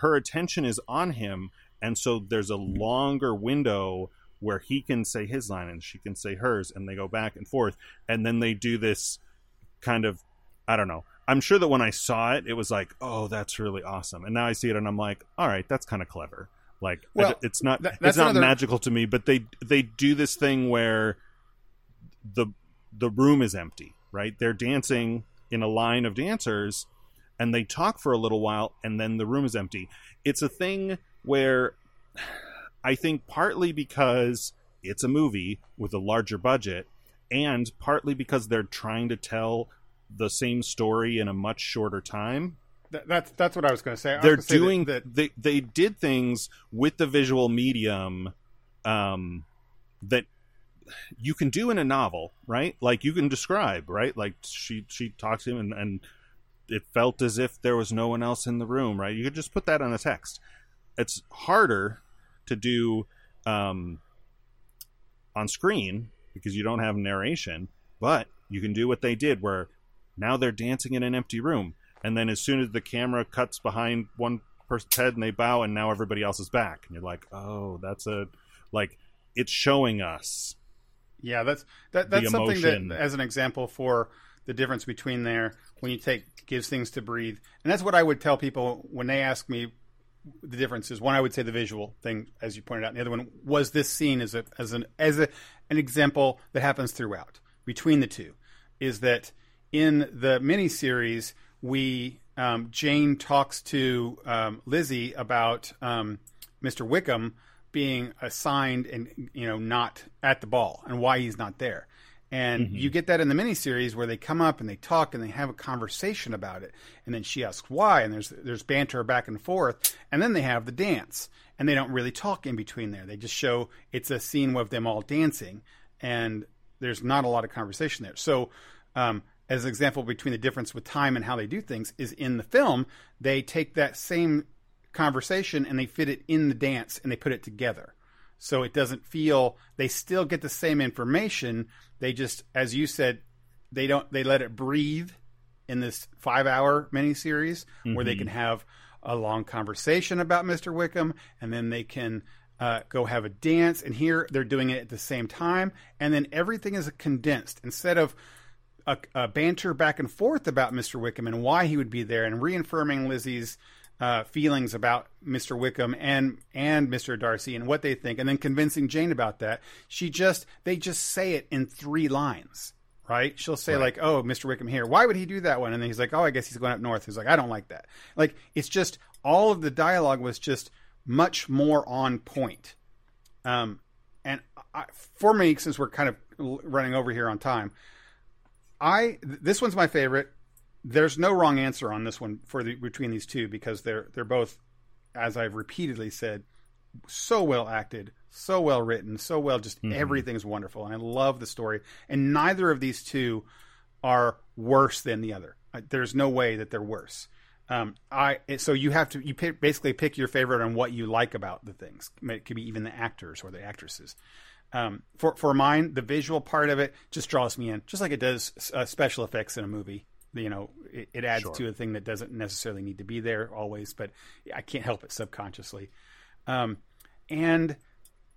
her attention is on him, and so there's a longer window where he can say his line and she can say hers, and they go back and forth, and then they do this kind of, I don't know. I'm sure that when I saw it, it was like, oh, that's really awesome, and now I see it, and I'm like, all right, that's kind of clever. Like, Well, it's not that- it's not another- magical to me, but they they do this thing where the the room is empty, right? They're dancing in a line of dancers, and they talk for a little while, and then the room is empty. It's a thing where I think partly because it's a movie with a larger budget, and partly because they're trying to tell the same story in a much shorter time That, that's that's what I was going to say. I they're say that- doing that. they they did things with the visual medium um that you can do in a novel right? Like you can describe right? Like she she talks to him and, and it felt as if there was no one else in the room right? You could just put that on a text. It's harder to do um on screen because you don't have narration but you can do what they did where now they're dancing in an empty room. And then as soon as the camera cuts behind one person's head and they bow and now everybody else is back. And you're like oh that's a like it's showing us Yeah, that's that, that's something that, as an example for the difference between there when you take gives things to breathe, and that's what I would tell people when they ask me the difference is one I would say the visual thing, as you pointed out, and the other one was this scene as a as an as a, an example that happens throughout between the two, is that in the miniseries we um, Jane talks to um, Lizzie about um, Mr. Wickham being assigned and you know not at the ball and why he's not there. And you get that in the miniseries where they come up and they talk and they have a conversation about it, and then she asks why, and there's there's banter back and forth, and then they have the dance, and they don't really talk in between there. They just show it's a scene of them all dancing, and there's not a lot of conversation there. So, um, as an example between the difference with time and how they do things is in the film, they take that same conversation and they fit it in the dance and they put it together. So it doesn't feel they still get the same information. They just, as you said, they don't they let it breathe in this five hour miniseries where they can have a long conversation about Mr. Wickham and then they can uh, go have a dance. And here they're doing it at the same time. And then everything is condensed. Instead of a, a banter back and forth about Mr. Wickham and why he would be there and reaffirming Lizzie's uh, feelings about Mr. Wickham and and Mr. Darcy and what they think, and then convincing Jane about that. She just they just say it in three lines, right? She'll say Right. like, "Oh, Mr. Wickham here. Why would he do that one?" And then he's like, "Oh, I guess he's going up north." He's like, "I don't like that." Like it's just all of the dialogue was just much more on point. Um, and I, for me, since we're kind of running over here on time, I th- this one's my favorite. There's no wrong answer on this one for the between these two because they're they're both, as I've repeatedly said, so well acted, so well written, so well just everything's wonderful, and I love the story. And neither of these two are worse than the other. Uh, There's no way that they're worse. Um, I so you have to you pick, basically pick your favorite on what you like about the things. It could be even the actors or the actresses. Um, for for mine, the visual part of it just draws me in, just like it does uh, special effects in a movie. You know, it, it adds Sure. to a thing that doesn't necessarily need to be there always, but I can't help it subconsciously. Um, and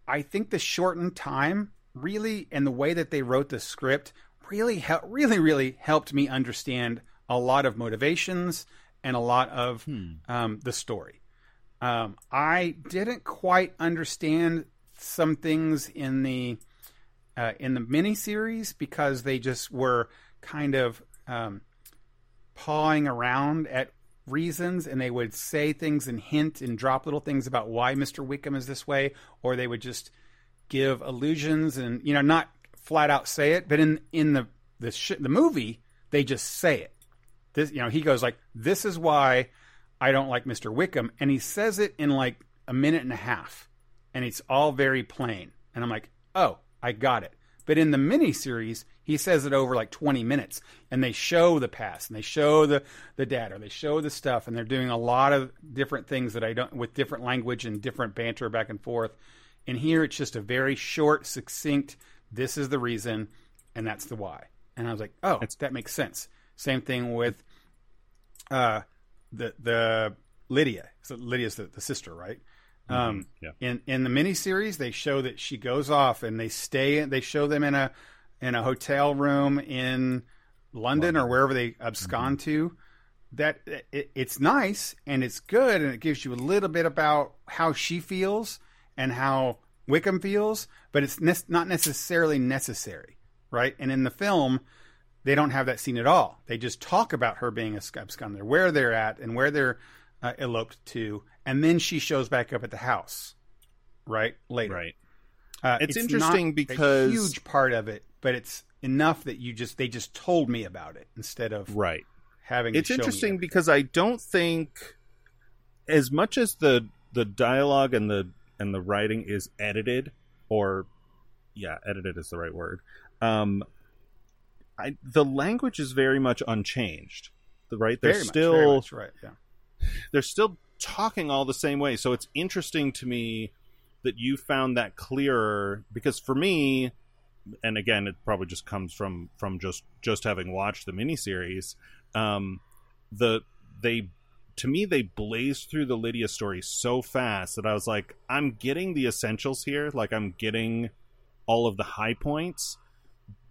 I think the shortened time really, and the way that they wrote the script really, hel- really, really helped me understand a lot of motivations and a lot of um, the story. Um, I didn't quite understand some things in the uh, in the miniseries because they just were kind of um, pawing around at reasons and they would say things and hint and drop little things about why Mr. Wickham is this way, or they would just give allusions and you know not flat out say it, but in in the the sh- the movie they just say it. This you know he goes like this is why I don't like Mr. Wickham, and he says it in like a minute and a half, and it's all very plain, and I'm like oh I got it. But in the mini series, he says it over like 20 minutes, and they show the past, and they show the the data, they show the stuff, and they're doing a lot of different things that I don't with different language and different banter back and forth. And here it's just a very short, succinct. This is the reason, and that's the why. And I was like, oh, that makes sense. Same thing with uh, the the Lydia. So Lydia's the, the sister, right? Um, yeah. In in the miniseries, they show that she goes off and they stay. They show them in a in a hotel room in London or wherever they abscond to. That it, it's nice and it's good and it gives you a little bit about how she feels and how Wickham feels, but it's ne- not necessarily necessary, right? And in the film, they don't have that scene at all. They just talk about her being a sc- absconder, where they're at, and where they're uh, eloped to, and then she shows back up at the house, right later. Right. Uh, It's not interesting because a huge part of it, but it's enough that you just they just told me about it instead of Right. having. to It's interesting because I don't think as much as the the dialogue and the and the writing is edited or yeah, edited is the right word. Um I the language is very much unchanged. The right they're much, still much right. Yeah. they're still talking all the same way. So it's interesting to me that you found that clearer because for me, and again, it probably just comes from from just just having watched the miniseries. Um, the they to me they blazed through the Lydia story so fast that I was like, I'm getting the essentials here. Like I'm getting all of the high points,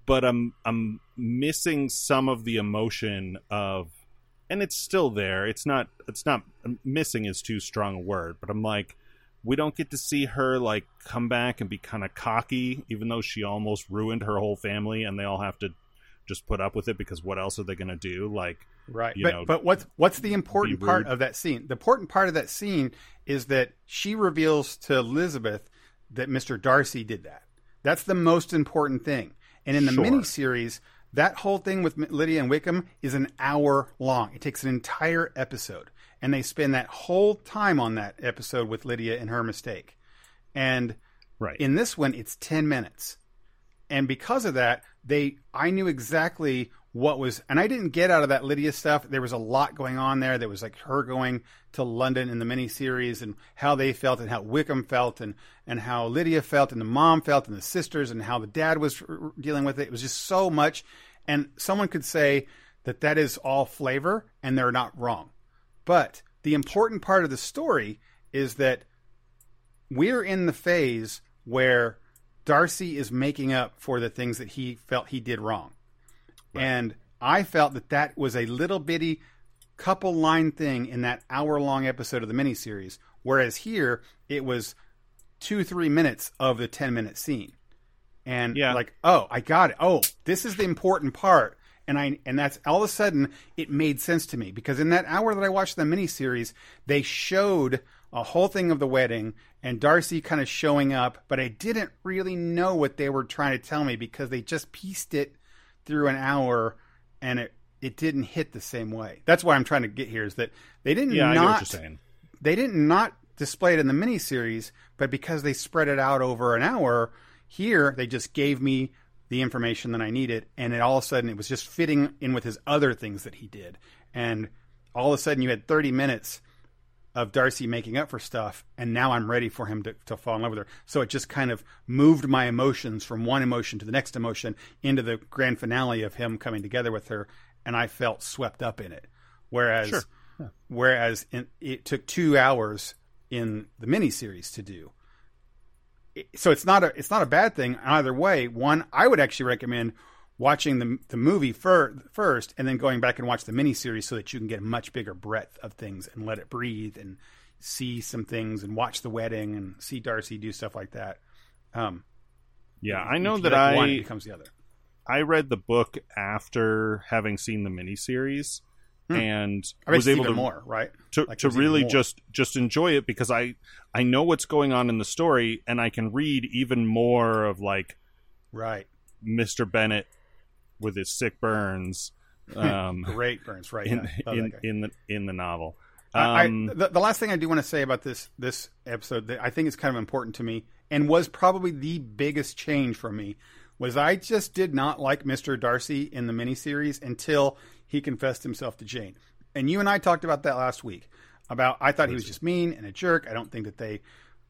but I'm I'm missing some of the emotion of and it's still there. It's not. It's not. Uh, missing is too strong a word, but I'm like, we don't get to see her like come back and be kind of cocky, even though she almost ruined her whole family, and they all have to just put up with it because what else are they going to do? Like, Right. you But know, but what's what's the important part of that scene? The important part of that scene is that she reveals to Elizabeth that Mr. Darcy did that. That's the most important thing. And in the Sure. miniseries, that whole thing with Lydia and Wickham is an hour long. It takes an entire episode. And they spend that whole time on that episode with Lydia and her mistake. And right? in this one, it's 10 minutes. And because of that, they I knew exactly what was and I didn't get out of that Lydia stuff. There was a lot going on there. There was like her going to London in the miniseries and how they felt and how Wickham felt and and how Lydia felt and the mom felt and the sisters and how the dad was dealing with it. It was just so much and someone could say that that is all flavor and they're not wrong. But the important part of the story is that we're in the phase where Darcy is making up for the things that he felt he did wrong. And I felt that that was a little bitty couple line thing in that hour long episode of the miniseries. Whereas here, it was two, three minutes of the 10 minute scene. And Yeah. like, oh, I got it. Oh, this is the important part. And I and that's all of a sudden it made sense to me because in that hour that I watched the miniseries, they showed a whole thing of the wedding and Darcy kind of showing up, but I didn't really know what they were trying to tell me because they just pieced it through an hour and it it didn't hit the same way. That's why I'm trying to get here is that they didn't Yeah, not they didn't not display it in the miniseries, but because they spread it out over an hour, here they just gave me the information that I needed, and it all of a sudden it was just fitting in with his other things that he did, and all of a sudden you had 30 minutes of Darcy making up for stuff, and now I'm ready for him to, to fall in love with her. So it just kind of moved my emotions from one emotion to the next emotion into the grand finale of him coming together with her, and I felt swept up in it. Whereas, Sure. whereas in, it took two hours in the miniseries to do. So it's not a it's not a bad thing either way. One, I would actually recommend watching the the movie fir- first and then going back and watch the miniseries so that you can get a much bigger breadth of things and let it breathe and see some things and watch the wedding and see Darcy do stuff like that. Um, Yeah, I know that I one, becomes the other. I read the book after having seen the miniseries, Hmm. and I was able to more, right? to, like to really just just enjoy it because I I know what's going on in the story, and I can read even more of like Right. Mr. Bennet with his sick burns um, Great burns, right? in yeah. In, in the in the novel. Um, I, the, the last thing I do want to say about this this episode that I think is kind of important to me and was probably the biggest change for me was I just did not like Mr. Darcy in the miniseries until he confessed himself to Jane. And you and I talked about that last week. About I thought he was just mean and a jerk. I don't think that they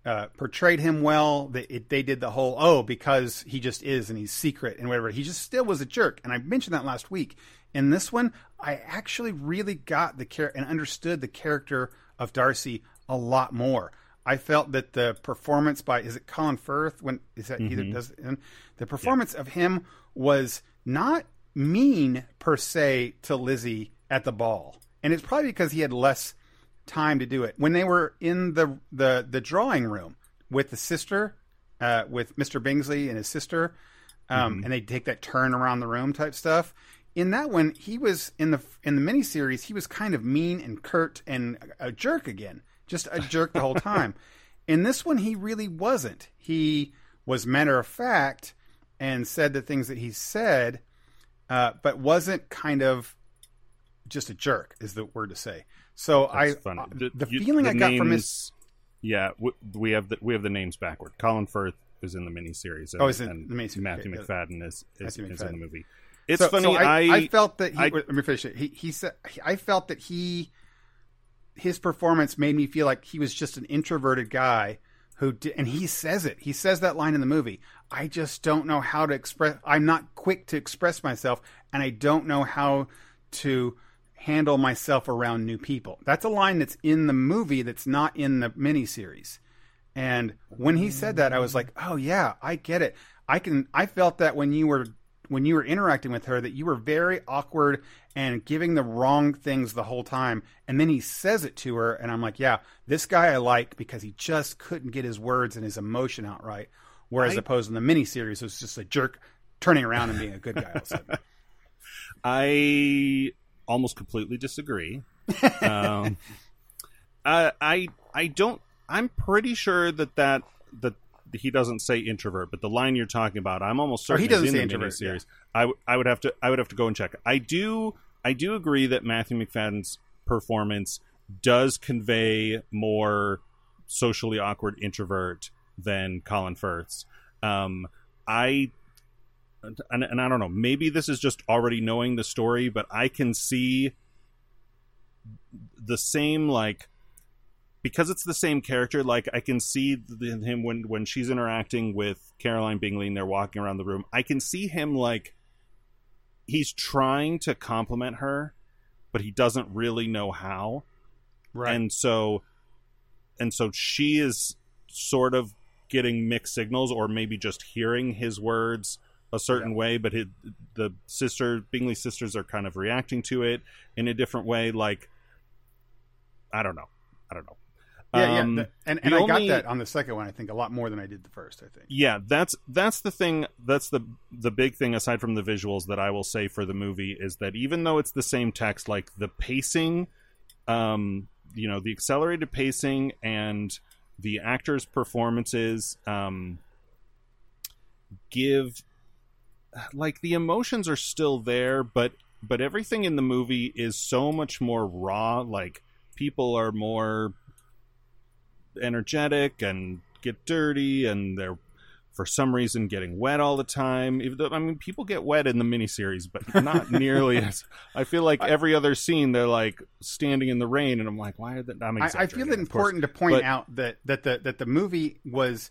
uh, portrayed him well. They it, they did the whole oh because he just is and he's secret and whatever. He just still was a jerk. And I mentioned that last week. In this one, I actually really got the care and understood the character of Darcy a lot more. I felt that the performance by is it Colin Firth when is that either does and the performance of him was not mean per se to Lizzie at the ball, and it's probably because he had less time to do it. When they were in the the the drawing room with the sister, uh, with Mr. Bingsley and his sister, um, and they take that turn around the room type stuff. In that one, he was in the in the miniseries. He was kind of mean and curt and a jerk again, just a jerk the whole time. In this one, he really wasn't. He was matter of fact and said the things that he said, uh, but wasn't kind of just a jerk. Is the word to say. So I funny. uh, the, you- feeling the I got from his yeah, w- we have the we have the names backward. Colin Firth is in the miniseries. Oh, he's in and the miniseries. Matthew Macfadyen is is, Matthew is in the movie. It's So- funny. so I, I, I felt that he. I- let me finish it. He, he said I felt that he, his performance made me feel like he was just an introverted guy who did, and he says it. He says that line in the movie. I just don't know how to express. I'm not quick to express myself, and I don't know how to handle myself around new people. That's a line that's in the movie that's not in the miniseries. And when he said that, I was like, "Oh yeah, I get it. I can." I felt that when you were when you were interacting with her, that you were very awkward and giving the wrong things the whole time. And then he says it to her, and I'm like, "Yeah, this guy I like because he just couldn't get his words and his emotion out right." Whereas I- opposed in the miniseries, it was just a jerk turning around and being a good guy. All of a sudden. I almost completely disagree. um, I, I I don't. I'm pretty sure that that that he doesn't say introvert, but the line you're talking about, I'm almost Oh, he certain doesn't in say the introvert, miniseries. I w- I would have to I would have to go and check. I do I do agree that Matthew Macfadyen's performance does convey more socially awkward introvert than Colin Firth's. Um, I and, and I don't know, maybe this is just already knowing the story, but I can see the same like because it's the same character. Like I can see the, him when when she's interacting with Caroline Bingley and they're walking around the room. I can see him like he's trying to compliment her, but he doesn't really know how right. and so and so she is sort of getting mixed signals, or maybe just hearing his words a certain Yeah. way, but his, the sister Bingley sisters are kind of reacting to it in a different way. Like, I don't know, I don't know. Yeah, Um, yeah. the- and and I only- got that on the second one. I think a lot more than I did the first. I think. yeah that's that's the thing that's the the big thing aside from the visuals that i will say for the movie is that even though it's the same text like the pacing um you know the accelerated pacing and the actors performances um give like the emotions are still there but but everything in the movie is so much more raw like people are more energetic and get dirty and they're for some reason getting wet all the time. I mean people get wet in the miniseries, but not nearly as I feel like every other scene they're like standing in the rain and I'm like, why are they I'm I, I feel it of course. important to point but- out that that the that the movie was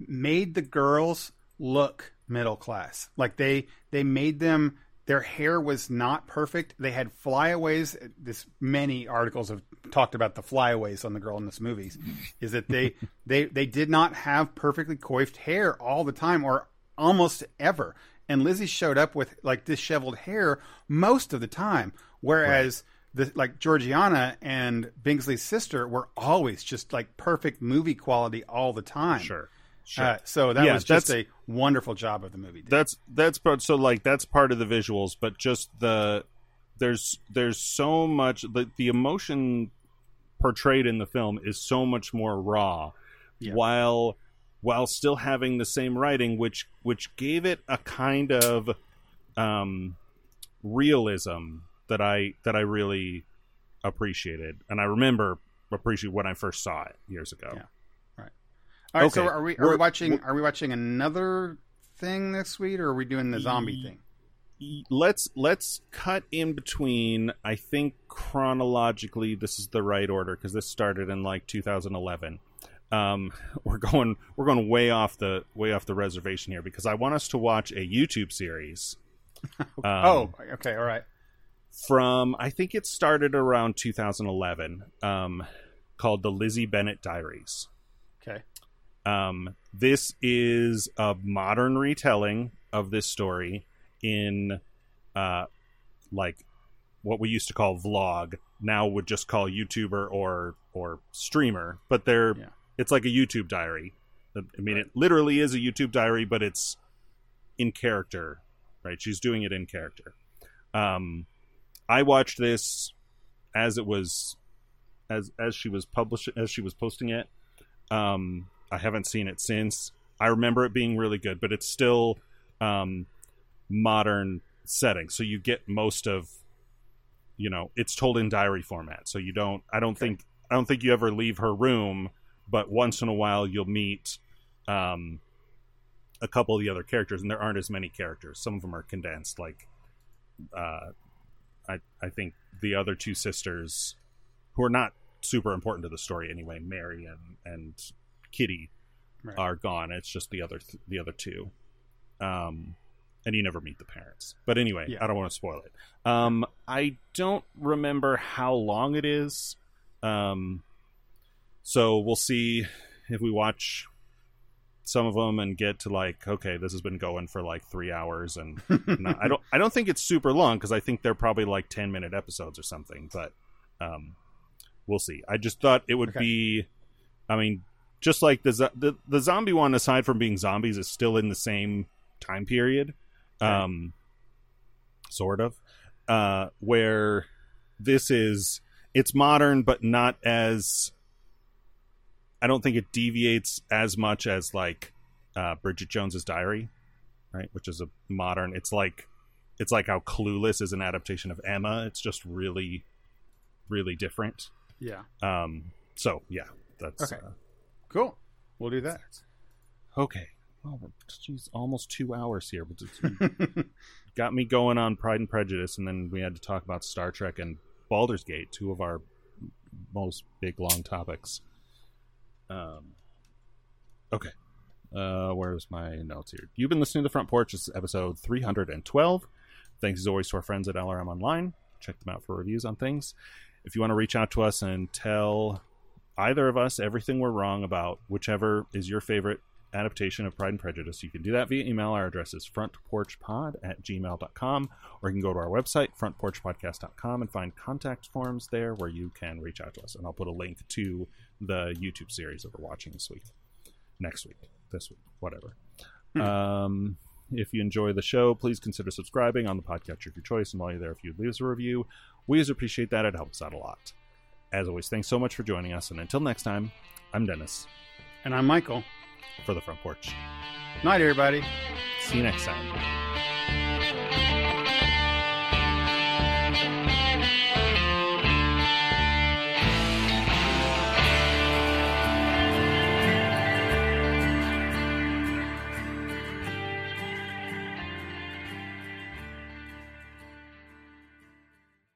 made the girls look middle class. Like they they made them their hair was not perfect. They had flyaways. This many articles have talked about the flyaways on the girl in this movies. Is that they they they did not have perfectly coiffed hair all the time or almost ever. And Lizzie showed up with like disheveled hair most of the time, whereas the like Georgiana and Bingsley's sister were always just like perfect movie quality all the time. Sure. Sure. Uh, so that Yeah, was just a wonderful job of the movie. that's that's part so like that's part of the visuals but just the there's there's so much the, the emotion portrayed in the film is so much more raw Yeah. while while still having the same writing which which gave it a kind of um realism that i that i really appreciated and i remember appreciate when i first saw it years ago Yeah. All right, so are we are we watching are we watching another thing this week, or are we doing the zombie thing? let's let's cut in between i think chronologically this is the right order because this started in like 2011 um we're going we're going way off the way off the reservation here because i want us to watch a youtube series um, oh, okay, all right. from i think it started around 2011 um called the lizzie bennet diaries Okay. Um, this is a modern retelling of this story in uh, like what we used to call vlog now would just call youtuber or or streamer but they're Yeah. it's like a youtube diary. I mean it literally is a youtube diary but it's in character right? She's doing it in character. Um i watched this as it was as as she was publishing as she was posting it. Um, I haven't seen it since. I remember it being really good, but it's still um, modern setting, so you get most of, you know, it's told in diary format. So you don't. I don't think. I don't think you ever leave her room, but once in a while you'll meet um, a couple of the other characters, and there aren't as many characters. Some of them are condensed. Like, uh, I I think the other two sisters, who are not super important to the story anyway. Mary and and Kitty Right. are gone. It's just the other th- the other two, um, and you never meet the parents. But anyway, Yeah. I don't want to spoil it. Um, I don't remember how long it is, um, so we'll see if we watch some of them and get to like okay this has been going for like three hours and no, I don't I don't think it's super long because I think they're probably like ten minute episodes or something. But um, we'll see. I just thought it would Okay. be. I mean, just like the, zo- the the zombie one, aside from being zombies, is still in the same time period, um, sort of, uh, where this is it's modern but not as. I don't think it deviates as much as like uh, Bridget Jones's Diary, right? Which is a modern. It's like it's like how Clueless is an adaptation of Emma. It's just really, really different. Yeah. Um. So yeah, that's Okay. Cool. We'll do that. okay. Well, we're geez, almost two hours here, but it's got me going on Pride and Prejudice, and then we had to talk about Star Trek and Baldur's Gate, two of our most big long topics. Um. Okay. Uh, where's my notes here? You've been listening to the Front Porch. This is episode 312. Thanks as always to our friends at LRM Online. Check them out for reviews on things. If you want to reach out to us and tell either of us everything we're wrong about, whichever is your favorite adaptation of Pride and Prejudice, you can do that via email. Our address is frontporchpod at gmail.com, or you can go to our website, frontporchpodcast.com, and find contact forms there where you can reach out to us. And I'll put a link to the YouTube series that we're watching this week, next week, this week, whatever. Um, if you enjoy the show, please consider subscribing on the podcast of your choice. And while you're there, if you leave us a review, we always appreciate that. It helps out a lot. As always, thanks so much for joining us. And until next time, I'm Dennis And I'm Michael. for the front porch. Night, everybody. See you next time.